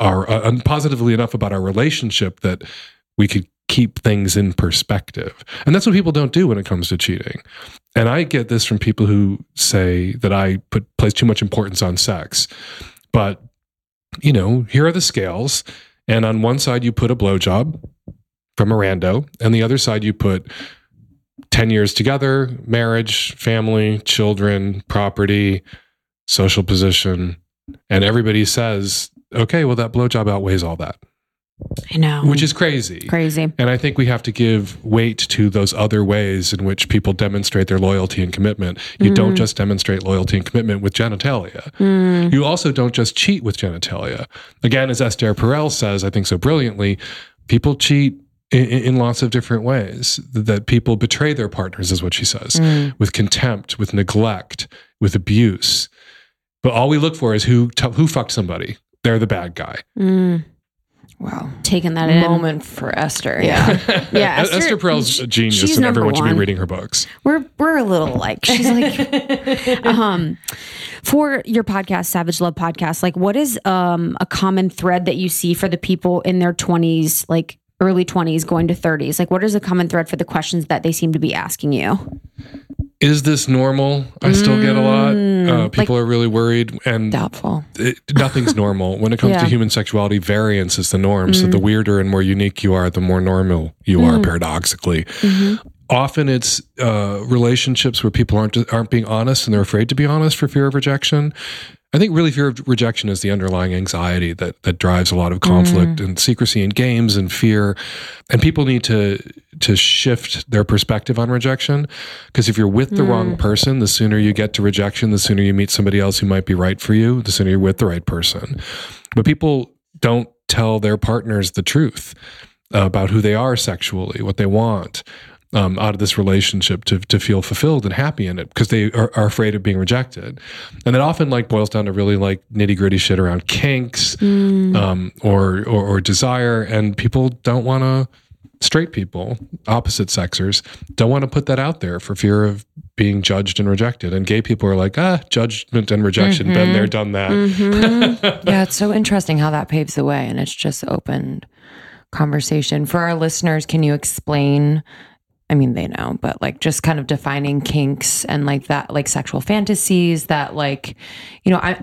our, uh, positively enough about our relationship that we could keep things in perspective. And that's what people don't do when it comes to cheating. And I get this from people who say that I put place too much importance on sex. But, you know, here are the scales. And on one side, you put a blowjob from a rando, and the other side, you put 10 years together, marriage, family, children, property, social position. And everybody says, okay, well, that blowjob outweighs all that, I know. which is crazy. crazy. And I think we have to give weight to those other ways in which people demonstrate their loyalty and commitment. You don't Mhm. just demonstrate loyalty and commitment with genitalia. Mm. You also don't just cheat with genitalia. Again, as Esther Perel says, I think so brilliantly, people cheat in, in lots of different ways. That people betray their partners, is what she says, Mm. with contempt, with neglect, with abuse. But all we look for is who t- who fucked somebody. They're the bad guy. Mm. Wow. Taking that in. Moment for Esther. Yeah. Yeah, <laughs> Esther, Esther- Perel's a genius, she's and number everyone should be one. reading her books. We're we're a little like she's like <laughs> um for your podcast savage love podcast like what is um a common thread that you see for the people in their 20s like early 20s going to 30s like what is a common thread for the questions that they seem to be asking you Is this normal? I still get a lot. Mm, Uh, people are really worried, and Doubtful. it, nothing's <laughs> normal when it comes Yeah. to human sexuality. Variance is the norm. So Mm. the weirder and more unique you are, the more normal you are. Mm. Paradoxically, Mhm. often it's uh, relationships where people aren't aren't being honest and they're afraid to be honest for fear of rejection. I think really fear of rejection is the underlying anxiety that that drives a lot of conflict Mm. and secrecy in games and fear. And people need to to shift their perspective on rejection because if you're with the Mm. wrong person, the sooner you get to rejection, the sooner you meet somebody else who might be right for you, the sooner you're with the right person. But people don't tell their partners the truth about who they are sexually, what they want um, out of this relationship to, to feel fulfilled and happy in it because they are, are afraid of being rejected. And that often like boils down to really like nitty gritty shit around kinks Mm. um, or, or, or desire. And people don't want to, straight people, opposite sexers, don't want to put that out there for fear of being judged and rejected. And gay people are like, ah, judgment and rejection, been Mhm. there, done that. Mhm. <laughs> yeah, it's so interesting how that paves the way and it's just opened conversation. For our listeners, can you explain? I mean, they know, but like just kind of defining kinks and like that, like sexual fantasies that, like, you know, I,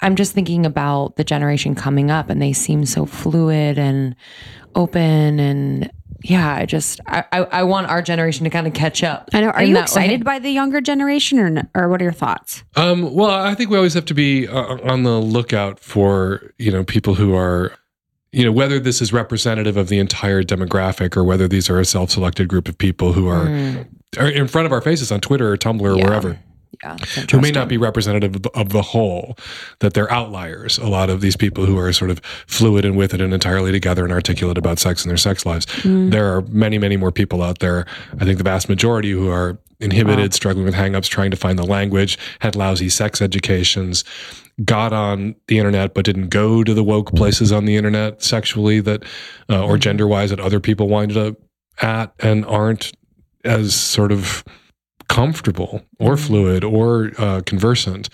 I'm just thinking about the generation coming up and they seem so fluid and open. And yeah, I just, I, I, I want our generation to kind of catch up. I know. Are you excited way. by the younger generation, or n- or what are your thoughts? Um, well, I think we always have to be uh, on the lookout for you know people who are, you know, whether this is representative of the entire demographic or whether these are a self-selected group of people who are, Mm. are in front of our faces on Twitter or Tumblr or Yeah. wherever. Yeah. who may not be representative of, of the whole, that they're outliers. A lot of these people who are sort of fluid and with it and entirely together and articulate about sex and their sex lives. There are many, many more people out there. I think the vast majority who are inhibited, struggling with hangups, trying to find the language, had lousy sex educations, got on the internet but didn't go to the woke places on the internet sexually that uh, or gender wise that other people winded up at and aren't as sort of comfortable or fluid or uh, conversant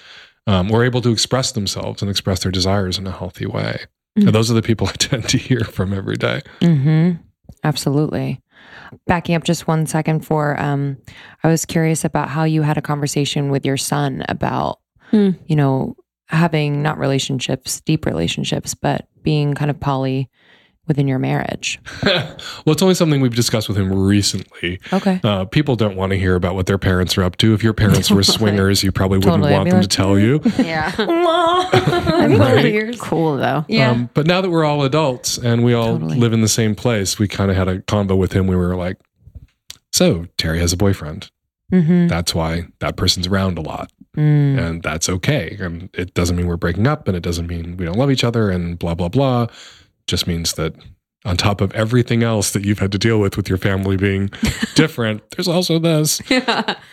um, or able to express themselves and express their desires in a healthy way. And those are the people <laughs> I tend to hear from every day. Mm-hmm. Absolutely. Backing up just one second for, um, I was curious about how you had a conversation with your son about, Hmm. you know, having not relationships, deep relationships, but being kind of poly within your marriage. <laughs> well, it's only something we've discussed with him recently. Okay. Uh, people don't want to hear about what their parents are up to. If your parents were <laughs> swingers, you probably wouldn't Totally. Want them like, to tell you. <laughs> Yeah. I mean, right? cool though. Yeah. Um, but now that we're all adults and we all Totally. live in the same place, we kind of had a combo with him. We were like, so Terry has a boyfriend. mm-hmm. That's why that person's around a lot. Mm. and that's okay. And it doesn't mean we're breaking up, and it doesn't mean we don't love each other, and blah blah blah. Just means that on top of everything else that you've had to deal with with your family being <laughs> different, there's also this.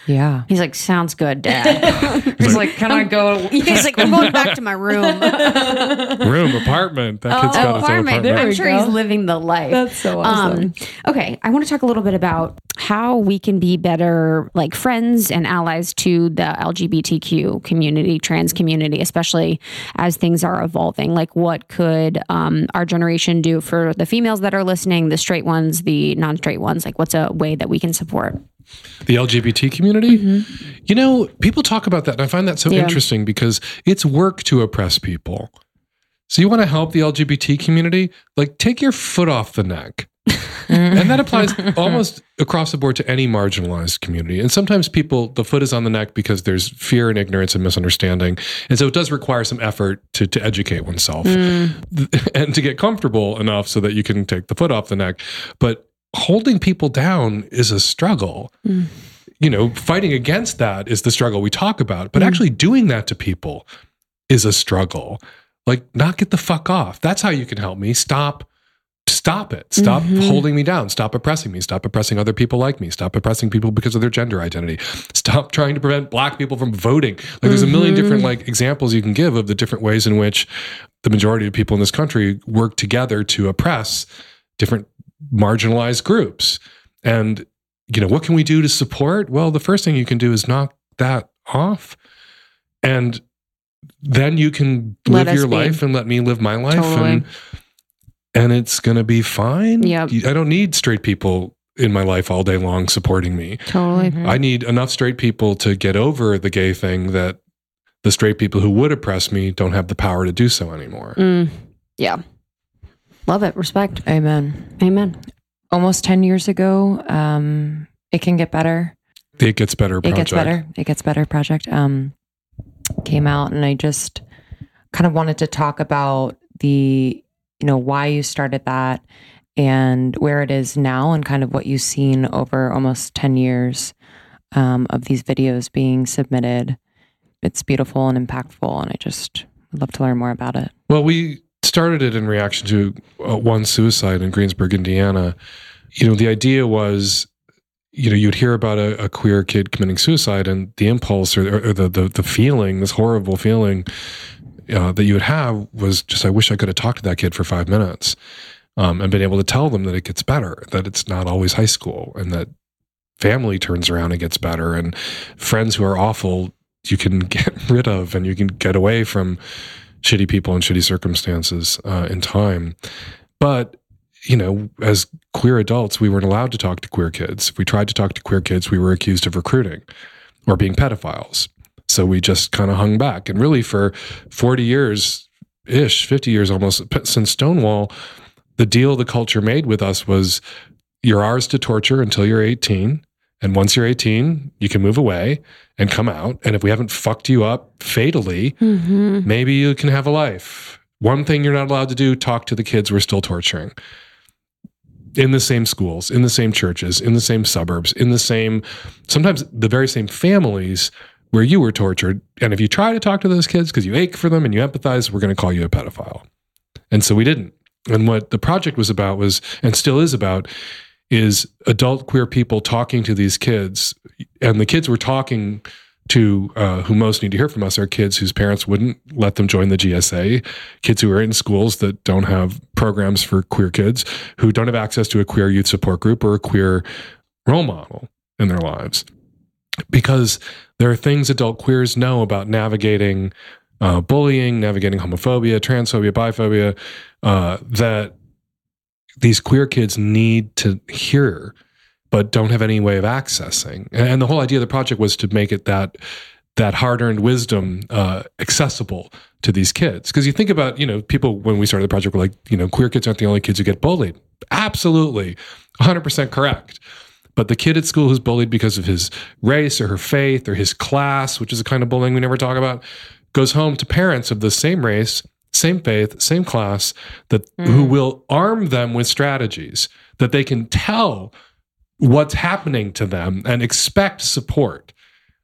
Yeah. He's like, sounds good, Dad. <laughs> He's like, can I go? He's like, I'm going back to my room. <laughs> Room, apartment. That kid's got his own apartment. apartment. I'm sure go. he's living the life. That's so Um, okay, I want to talk a little bit about how we can be better, like friends and allies to the LGBTQ community, trans community, especially as things are evolving. Like, what could um, our generation do for the females that are listening, the straight ones, the non-straight ones? Like, what's a way that we can support? the LGBT community. You know, people talk about that, and I find that so Mm-hmm. Yeah. interesting because it's work to oppress people. So you want to help the LGBT community? Like, take your foot off the neck. Mm-hmm. and that applies <laughs> almost across the board to any marginalized community. And sometimes people, the foot is on the neck because there's fear and ignorance and misunderstanding. And so it does require some effort to, to educate oneself mm. <laughs> and to get comfortable enough so that you can take the foot off the neck. But holding people down is a struggle. Mm. You know, fighting against that is the struggle we talk about, but mm. actually doing that to people is a struggle. Like, knock it the fuck off. That's how you can help me. Stop. Stop it. Stop mm-hmm. holding me down. Stop oppressing me. Stop oppressing other people like me. Stop oppressing people because of their gender identity. Stop trying to prevent black people from voting. Like there's a million mm-hmm. different like examples you can give of the different ways in which the majority of people in this country work together to oppress different marginalized groups. And you know, what can we do to support? Well, the first thing you can do is knock that off. And then you can live your be. life and let me live my life Totally. and and it's going to be fine. Yep. I don't need straight people in my life all day long supporting me. Totally. I need enough straight people to get over the gay thing that the straight people who would oppress me don't have the power to do so anymore. Mm, yeah. Love it. Respect. Amen. Amen. Almost 10 years ago, um, it can get better. It gets better. It gets better. It gets better. Project um, came out, and I just kind of wanted to talk about the, you know, why you started that and where it is now, and kind of what you've seen over almost ten years um, of these videos being submitted. It's beautiful and impactful, and I just would love to learn more about it. Well, we started it in reaction to uh, one suicide in Greensburg, Indiana. You know, the idea was, you know, you'd hear about a, a queer kid committing suicide, and the impulse or, or the, the the feeling, this horrible feeling uh, that you would have was just, I wish I could have talked to that kid for five minutes, um, and been able to tell them that it gets better, that it's not always high school, and that family turns around and gets better, and friends who are awful you can <laughs> get rid of, and you can get away from shitty people and shitty circumstances uh, in time. But you know, as queer adults, we weren't allowed to talk to queer kids. If we tried to talk to queer kids, we were accused of recruiting or being pedophiles. So we just kind of hung back. And really, for 40 years ish, 50 years almost since Stonewall, the deal the culture made with us was you're ours to torture until you're 18. And once you're 18, you can move away and come out. And if we haven't fucked you up fatally, Mm-hmm. maybe you can have a life. One thing you're not allowed to do talk to the kids we're still torturing. In the same schools, in the same churches, in the same suburbs, in the same, sometimes the very same families, where you were tortured. And if you try to talk to those kids because you ache for them and you empathize, we're going to call you a pedophile. And so we didn't. And what the project was about was, and still is about, is adult queer people talking to these kids. And the kids were talking to uh, who most need to hear from us are kids whose parents wouldn't let them join the GSA, kids who are in schools that don't have programs for queer kids, who don't have access to a queer youth support group or a queer role model in their lives. Because there are things adult queers know about navigating uh, bullying, navigating homophobia, transphobia, biphobia, uh, that these queer kids need to hear, but don't have any way of accessing. And the whole idea of the project was to make it that that hard-earned wisdom uh, accessible to these kids. Because you think about, you know, people when we started the project were like, you know, queer kids aren't the only kids who get bullied. Absolutely, 100% correct. But the kid at school who's bullied because of his race or her faith or his class, which is a kind of bullying we never talk about, goes home to parents of the same race, same faith, same class that mm. who will arm them with strategies that they can tell what's happening to them and expect support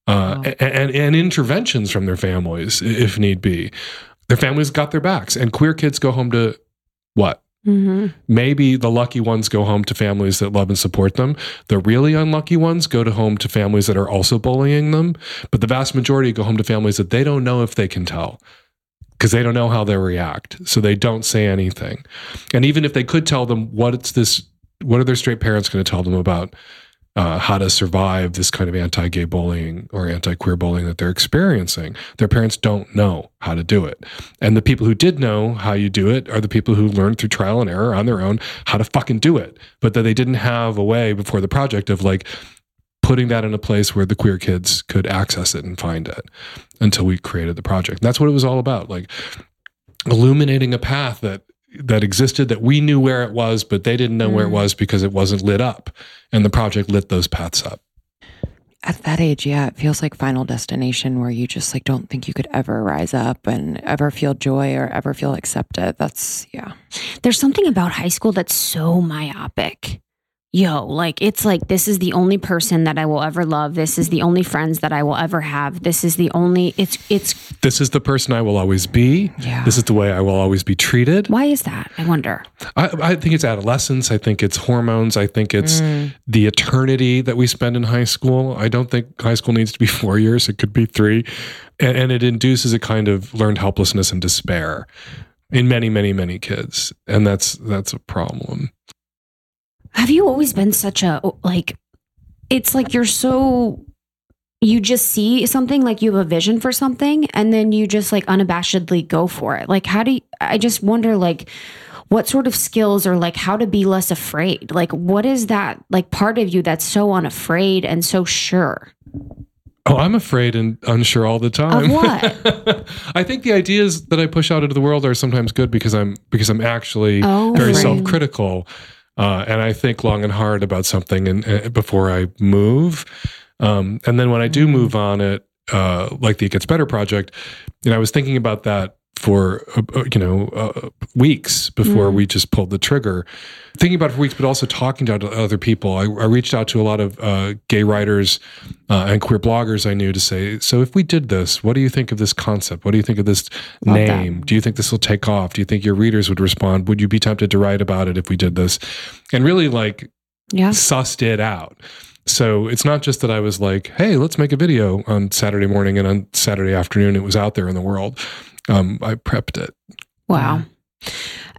uh, wow. and, and interventions from their families if need be. Their families got their backs, and queer kids go home to what? Mm-hmm. Maybe the lucky ones go home to families that love and support them. The really unlucky ones go to home to families that are also bullying them. But the vast majority go home to families that they don't know if they can tell because they don't know how they'll react. So they don't say anything. And even if they could tell them what it's this, what are their straight parents going to tell them about uh, how to survive this kind of anti-gay bullying or anti-queer bullying that they're experiencing. Their parents don't know how to do it, and the people who did know how you do it are the people who learned through trial and error on their own how to fucking do it. But that they didn't have a way before the project of like putting that in a place where the queer kids could access it and find it until we created the project. And that's what it was all about, like illuminating a path that that existed that we knew where it was, but they didn't know mm. where it mm. was because it wasn't lit up. And the project lit those paths up. At that age, yeah, it feels like final destination where you just like don't think you could ever rise up and ever feel joy or ever feel accepted. That's yeah. There's something about high school that's so myopic yo, like it's like this is the only person that I will ever love. This is the only friends that I will ever have. This is the only it's it's This is the person I will always be. Yeah. This is the way I will always be treated. Why is that? I wonder. I, I think it's adolescence. I think it's hormones. I think it's mm. the eternity that we spend in high school. I don't think high school needs to be <laughs> four years. It could be three. And, and it induces a kind of learned helplessness and despair in many, many, many kids. And that's that's a problem. Have you always been such a like it's like you're so you just see something like you have a vision for something and then you just like unabashedly go for it. Like how do you, I just wonder like what sort of skills or like how to be less afraid? Like what is that like part of you that's so unafraid and so sure? Oh, I'm afraid and unsure all the time. Of what? <laughs> I think the ideas that I push out into the world are sometimes good because I'm because I'm actually oh, very right. self-critical uh, and I think long and hard about something and, uh, before I move. Um, and then when I do mm-hmm. move on it, uh, like the It Gets Better project, you know, I was thinking about that for uh, uh you know uh, weeks before mm. we just pulled the trigger. Thinking about it for weeks but also talking to other people. I, I reached out to a lot of uh, gay writers uh, and queer bloggers i knew to say so if we did this what do you think of this concept? What do you think of this Love name? That. do you think this will take off? Do you think your readers would respond? Would you be tempted to write about it if we did this? And really like yeah. sussed it out. So it's not just that I was like, hey, let's make a video on Saturday morning and on Saturday afternoon it was out there in the world um, I prepped it. Wow.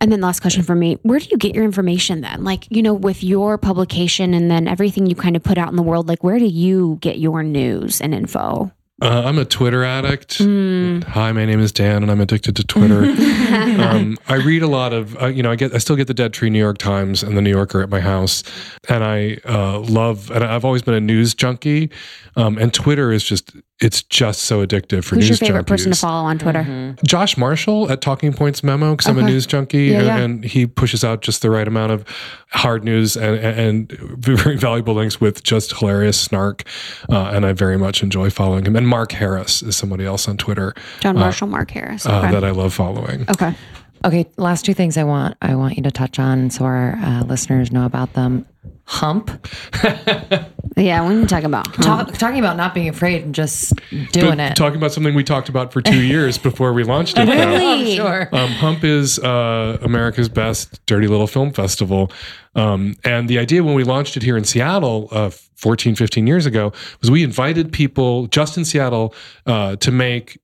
And then last question for me, where do you get your information then? Like, you know, with your publication and then everything you kind of put out in the world, like where do you get your news and info? Uh, I'm a Twitter addict. Mm. Hi, my name is Dan, and I'm addicted to Twitter. <laughs> um, I read a lot of, uh, you know, I get, I still get the Dead Tree New York Times and the New Yorker at my house, and I uh, love, and I've always been a news junkie, um, and Twitter is just it's just so addictive for Who's news your favorite junkies. person to follow on Twitter? Mm-hmm. Josh Marshall at Talking Points Memo because okay. I'm a news junkie yeah, yeah. And, he pushes out just the right amount of hard news and, and <laughs> very valuable links with just hilarious snark. Uh, and I very much enjoy following him. And Mark Harris is somebody else on Twitter. John uh, Marshall, uh, Mark Harris, uh, okay. uh, that I love following. Okay. Okay, last two things I want I want you to touch on so our uh, listeners know about them. Hump. <laughs> Yeah, when you talk about hump. Talk, talking about not being afraid and just doing But it. Talking about something we talked about for two <laughs> years before we launched it. though. Really? sure. Um, Hump is uh, America's best dirty little film festival. Um, and the idea when we launched it here in Seattle uh, 14, 15 years ago was we invited people just in Seattle uh, to make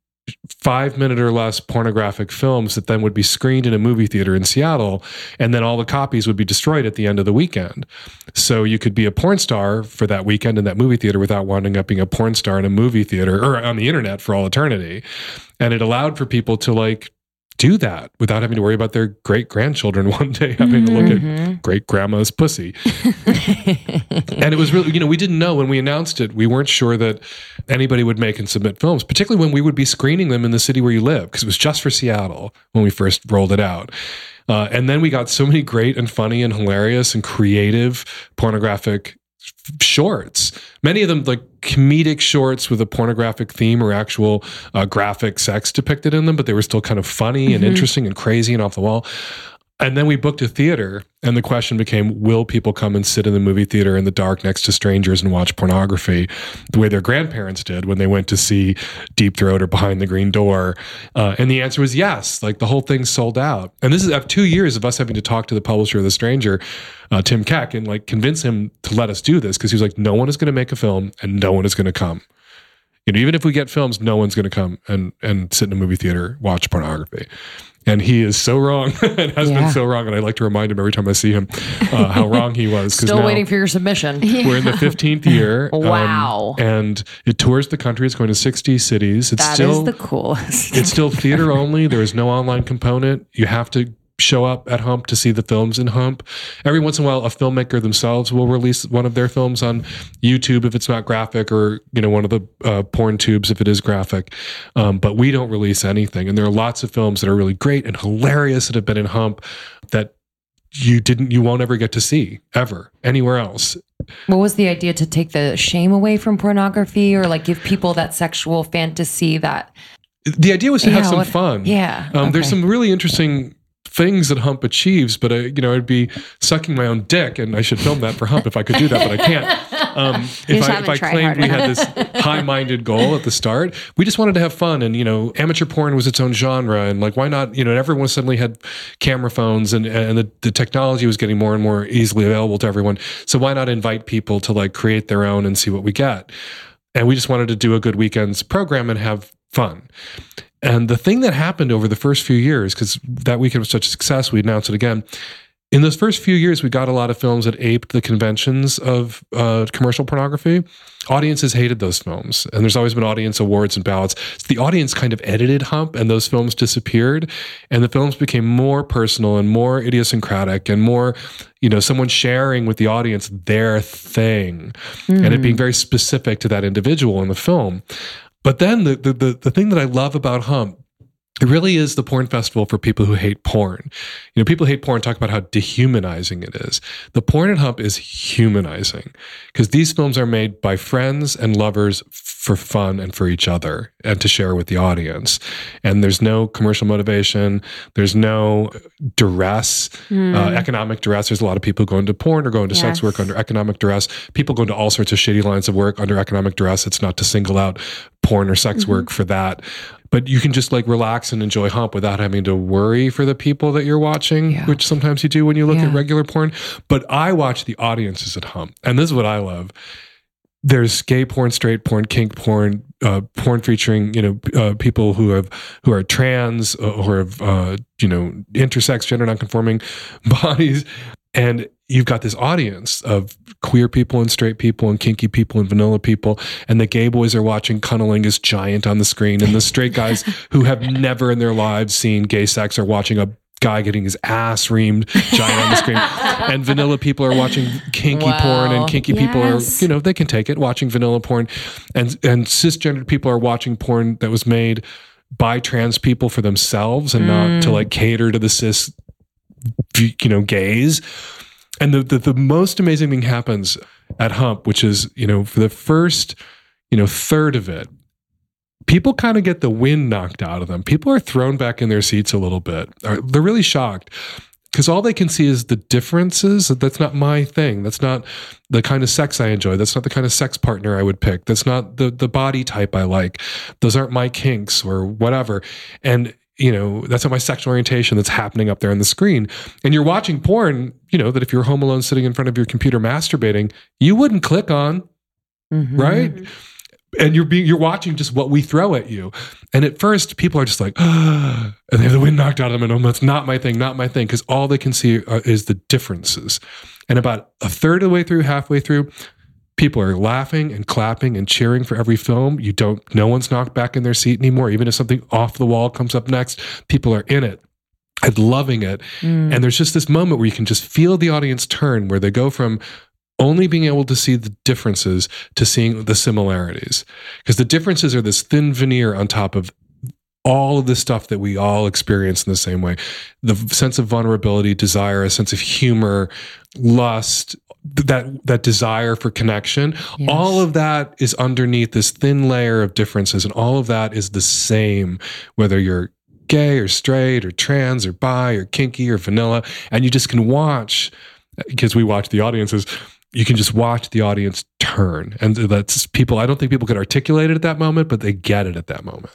five minute or less pornographic films that then would be screened in a movie theater in Seattle. And then all the copies would be destroyed at the end of the weekend. So you could be a porn star for that weekend in that movie theater without winding up being a porn star in a movie theater or on the internet for all eternity. And it allowed for people to like do that without having to worry about their great grandchildren <laughs> one day having to look at great grandma's pussy. <laughs> and it was really, you know, we didn't know when we announced it, we weren't sure that anybody would make and submit films, particularly when we would be screening them in the city where you live, because it was just for Seattle when we first rolled it out. Uh, and then we got so many great and funny and hilarious and creative pornographic shorts. Many of them like comedic shorts with a pornographic theme or actual uh, graphic sex depicted in them, but they were still kind of funny and interesting and crazy and off the wall. And then we booked a theater, and the question became Will people come and sit in the movie theater in the dark next to strangers and watch pornography the way their grandparents did when they went to see Deep Throat or Behind the Green Door? Uh, and the answer was yes. Like the whole thing sold out. And this is after two years of us having to talk to the publisher of The Stranger, uh, Tim Keck, and like convince him to let us do this because he was like, no one is going to make a film and no one is going to come. You know, even if we get films, no one's going to come and and sit in a movie theater watch pornography. And he is so wrong, <laughs> and has Yeah. been so wrong. And I like to remind him every time I see him uh, how wrong he was. Still waiting for your submission. <laughs> We're in the fifteenth year. <laughs> um, Wow. and it tours the country. It's going to sixty cities. It's That is still the coolest. it's still theater only. There is no online component. You have to show up at Hump to see the films in Hump. Every once in a while, a filmmaker themselves will release one of their films on YouTube if it's not graphic, or you know one of the uh, porn tubes if it is graphic. Um, but we don't release anything, and there are lots of films that are really great and hilarious that have been in Hump that you didn't, you won't ever get to see ever anywhere else. What was the idea to take the shame away from pornography or like give people that sexual fantasy that The idea was to have some what- fun. yeah, Um, There's some really interesting things that Hump achieves, but I, you know, I'd be sucking my own dick, and I should film that for Hump if I could do that, but I can't. <laughs> Um, if I, if I claimed we had this <laughs> high-minded goal at the start, we just wanted to have fun, and you know, amateur porn was its own genre, and like, why not? You know, everyone suddenly had camera phones, and and the, the technology was getting more and more easily available to everyone. So why not invite people to like create their own and see what we get? and we just wanted to do a good weekend's program and have fun. And the thing that happened over the first few years, because that weekend was such a success, we announced it again. In those first few years, we got a lot of films that aped the conventions of uh, commercial pornography. Audiences hated those films, and there's always been audience awards and ballots. So the audience kind of edited Hump, and those films disappeared, and the films became more personal and more idiosyncratic and more, you know, someone sharing with the audience their thing, and it being very specific to that individual in the film. But then the, the the the thing that I love about Hump, it really is the porn festival for people who hate porn. You know, people who hate porn talk about how dehumanizing it is. The porn at Hump is humanizing because these films are made by friends and lovers for fun and for each other and to share with the audience. And there's no commercial motivation. There's no uh, duress, uh, hmm. economic duress. There's a lot of people going to porn or going to sex work under economic duress. People go into all sorts of shitty lines of work under economic duress. It's not to single out porn or sex mm-hmm. work for that. But you can just like relax and enjoy hump without having to worry for the people that you're watching, Yeah. which sometimes you do when you look Yeah. at regular porn. But I watch the audiences at hump. And this is what I love. There's gay porn, straight porn, kink porn, uh, porn featuring you know uh, people who have who are trans uh, or have uh, you know intersex, gender nonconforming <laughs> bodies, and you've got this audience of queer people and straight people and kinky people and vanilla people, and the gay boys are watching cunnilingus giant on the screen, and the straight guys <laughs> who have never in their lives seen gay sex are watching a guy getting his ass reamed giant on the screen. <laughs> And vanilla people are watching kinky porn and kinky people are you know they can take it watching vanilla porn. And and cisgendered people are watching porn that was made by trans people for themselves and not to mm. like cater to the cis you know gays and the, the the most amazing thing happens at hump which is you know for the first you know third of it people kind of get the wind knocked out of them people are thrown back in their seats a little bit they're really shocked because all they can see is the differences. That's not my thing. That's not the kind of sex I enjoy. That's not the kind of sex partner I would pick. That's not the the body type I like. Those aren't my kinks or whatever. And you know, that's not my sexual orientation that's happening up there on the screen. And you're watching porn, you know, that if you're home alone sitting in front of your computer masturbating, you wouldn't click on, Mhm. right? And you're being you're watching just what we throw at you. And at first, people are just like, <gasps> and they have the wind knocked out of them, and oh, that's not my thing, not my thing, because all they can see are, is the differences. And about a third of the way through, halfway through, people are laughing and clapping and cheering for every film. You don't, no one's knocked back in their seat anymore. Even if something off the wall comes up next, people are in it and loving it. Mm. And there's just this moment where you can just feel the audience turn, where they go from only being able to see the differences to seeing the similarities. Because the differences are this thin veneer on top of all of the stuff that we all experience in the same way the sense of vulnerability, desire, a sense of humor, lust, that that desire for connection Yes. all of that is underneath this thin layer of differences and all of that is the same whether you're gay or straight or trans or bi or kinky or vanilla and you just can watch because we watch the audiences you can just watch the audience turn and that's people i don't think people could articulate it at that moment but they get it at that moment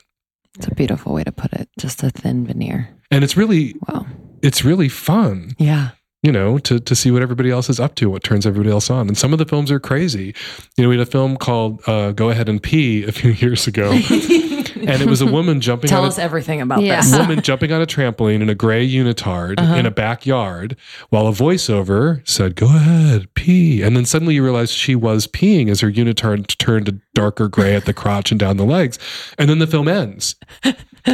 It's a beautiful way to put it. Just a thin veneer. and it's really Wow. it's really fun Yeah. You know, to to see what everybody else is up to, what turns everybody else on. And some of the films are crazy. You know, we had a film called uh, "Go Ahead and Pee" a few <laughs> years ago, <laughs> and it was a woman jumping Tell on us a, everything about Yeah. this. woman jumping on a trampoline in a gray unitard Uh-huh. in a backyard, while a voiceover said, "Go ahead, pee," and then suddenly you realize she was peeing as her unitard turned a darker gray at the crotch and down the legs, and then the film ends.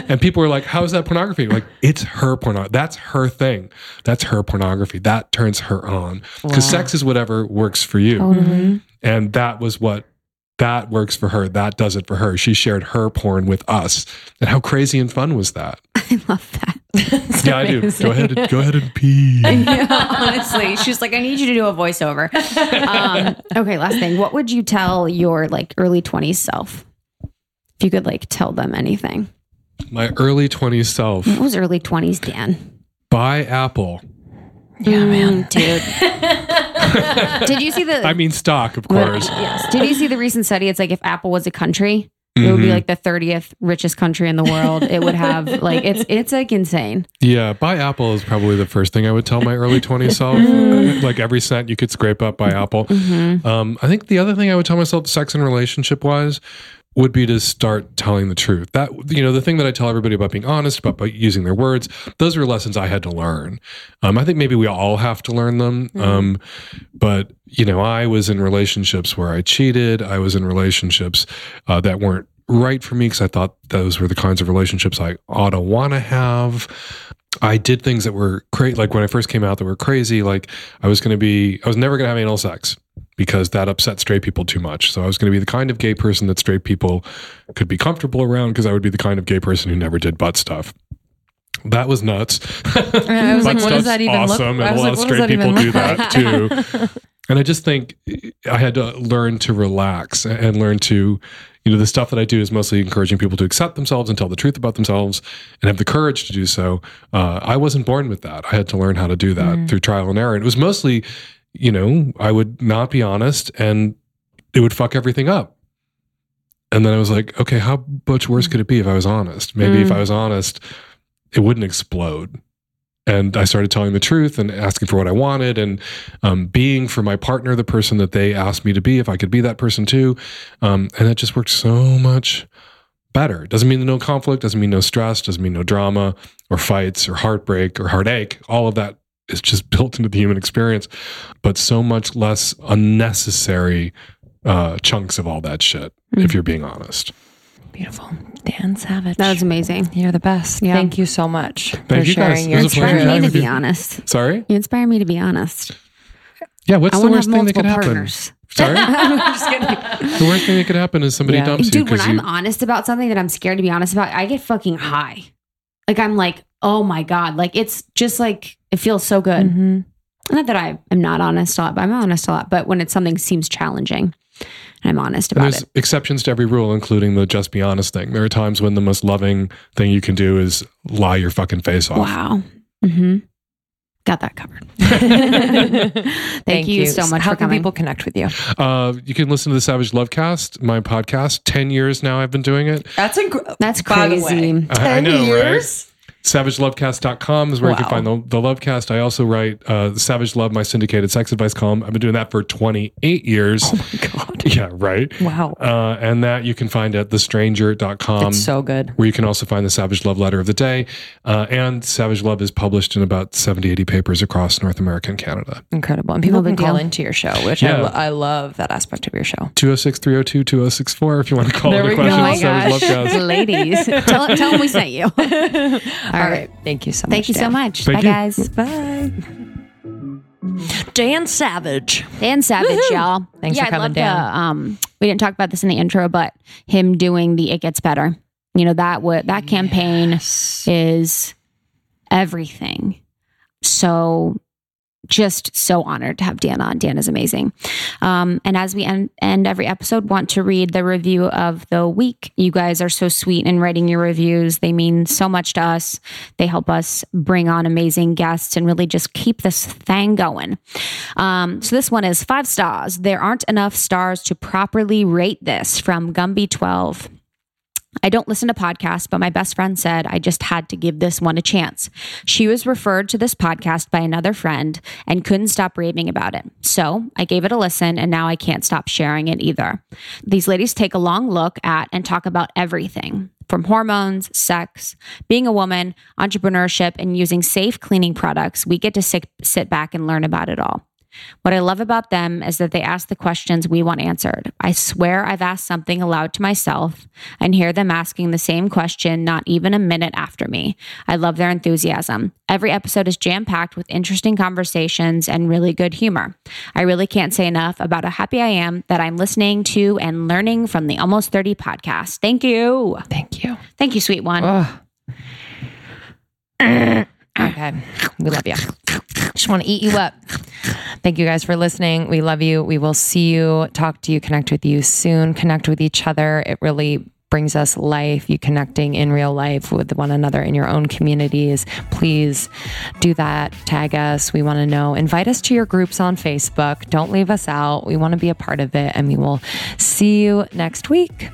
And people are like, "How is that pornography?" Like, it's her porno. That's her thing. That's her pornography. That turns her on because Wow. sex is whatever works for you, Totally. and that was what that works for her. That does it for her. She shared her porn with us, and how crazy and fun was that? <laughs> I love that. <laughs> It's yeah, I do. Go ahead. And, go ahead and pee. <laughs> yeah, honestly, she's like, I need you to do a voiceover. Um, okay, last thing. What would you tell your like early 20s self? If you could like tell them anything. My early twenties self. What was early 20s, Dan? Buy Apple. Yeah, man. Mm, dude. <laughs> Did you see the I mean, stock, of course. Yes. Did you see the recent study? It's like if Apple was a country, it would be Mhm. like the 30th richest country in the world. It would have <laughs> like it's it's like insane. Yeah, buy Apple is probably the first thing I would tell my early 20s <laughs> self. like every cent you could scrape up buy Apple. Mm-hmm. Um, I think the other thing I would tell myself, sex and relationship wise, would be to start telling the truth. That you know, the thing that I tell everybody about being honest, about, about using their words, those are lessons I had to learn. Um, I think maybe we all have to learn them. Um, but you know, I was in relationships where I cheated. I was in relationships uh, that weren't right for me because I thought those were the kinds of relationships I ought to want to have. I did things that were crazy. Like when I first came out, that were crazy. Like I was going to be, I was never going to have anal sex because that upset straight people too much. So I was going to be the kind of gay person that straight people could be comfortable around because I would be the kind of gay person who never did butt stuff. That was nuts. I was <laughs> like, what does that even look- awesome, I and a lot like, of straight people do that too. <laughs> And I just think I had to learn to relax and learn to, you know, the stuff that I do is mostly encouraging people to accept themselves and tell the truth about themselves and have the courage to do so. Uh, I wasn't born with that. I had to learn how to do that Mm. through trial and error. And it was mostly, you know, I would not be honest and it would fuck everything up. And then I was like, okay, how much worse could it be if I was honest? Maybe if Mm. I was honest, it wouldn't explode. And I started telling the truth and asking for what I wanted and um, being for my partner the person that they asked me to be, if I could be that person too. Um, and it just worked so much better. Doesn't mean no conflict, doesn't mean no stress, doesn't mean no drama or fights or heartbreak or heartache. All of that is just <laughs> built into the human experience, but so much less unnecessary uh, chunks of all that shit, if you're being honest. Beautiful. Dan Savage. That was amazing. You're the best. Yeah. Thank you so much for Thank you, guys. sharing It your was Inspire me to be honest. Sorry? You inspire me to be honest. Yeah, what's I the worst thing that multiple could happen? partners. Sorry? <laughs> Just kidding. the worst thing that could happen is somebody Yeah. dumps you Dude, when I'm you. honest about something that I'm scared to be honest about, I get fucking high. Like I'm like, oh my God. Like it's just like it feels so good. Mhm. Not that I am not honest a lot, but I'm honest a lot. But when it's something seems challenging, I'm honest about there's it. exceptions to every rule, including the just be honest thing. There are times when the most loving thing you can do is lie your fucking face off. Wow. Mm-hmm. Got that covered. <laughs> <laughs> Thank, Thank you, so much How for can coming. people connect with you? Uh, you can listen to the Savage Lovecast, my podcast. 10 years now I've been doing it. That's incredible. That's By the crazy. way, I, I know, years? right? SavageLovecast.com is where you can find the, the Lovecast. I also write uh, Savage Love, my syndicated sex advice column. I've been doing that for 28 years. Oh my God. <laughs> Yeah, right. Wow. Uh, and that you can find at thestranger.com. it's so good. where you can also find the Savage Love letter of the day. Uh, and Savage Love is published in about 70, 80 papers across North America and Canada. Incredible. And people No can big call into your show, which I, lo- I love that aspect of your show. 206 302 2064 if you want to call There in a we go. question. Oh my Savage Lovecast. <laughs> Ladies, <laughs> tell, tell them we sent you. All All right. right. Thank you so Thank much. Thank you so much. Thank Bye, you. guys. Bye. Dan Savage. Dan Savage, y'all. Thanks yeah, for coming, I Dan. The, um, we didn't talk about this in the intro, but him doing the "It Gets Better." You know that what that campaign is everything. So just so honored to have Dan on. Dan is amazing. Um, and as we end, end every episode, want to read the review of the week. You guys are so sweet in writing your reviews. They mean so much to us. They help us bring on amazing guests and really just keep this thing going. Um, so this one is five stars. There aren't enough stars to properly rate this from Gumby12. I don't listen to podcasts, but my best friend said I just had to give this one a chance. She was referred to this podcast by another friend and couldn't stop raving about it. So I gave it a listen and now I can't stop sharing it either. These ladies take a long look at and talk about everything from hormones, sex, being a woman, entrepreneurship, and using safe cleaning products. We get to sit, back and learn about it all. What I love about them is that they ask the questions we want answered. I swear I've asked something aloud to myself and hear them asking the same question not even a minute after me. I love their enthusiasm. Every episode is jam packed with interesting conversations and really good humor. I really can't say enough about how happy I am that I'm listening to and learning from the Almost 30 podcast. Thank you. Thank you. Thank you, sweet one. <clears throat> Okay. We love you. Just want to eat you up. Thank you guys for listening. We love you. We will see you, talk to you, connect with you soon, connect with each other. It really brings us life, you connecting in real life with one another in your own communities. Please do that. Tag us. We want to know. Invite us to your groups on Facebook. Don't leave us out. We want to be a part of it. And we will see you next week.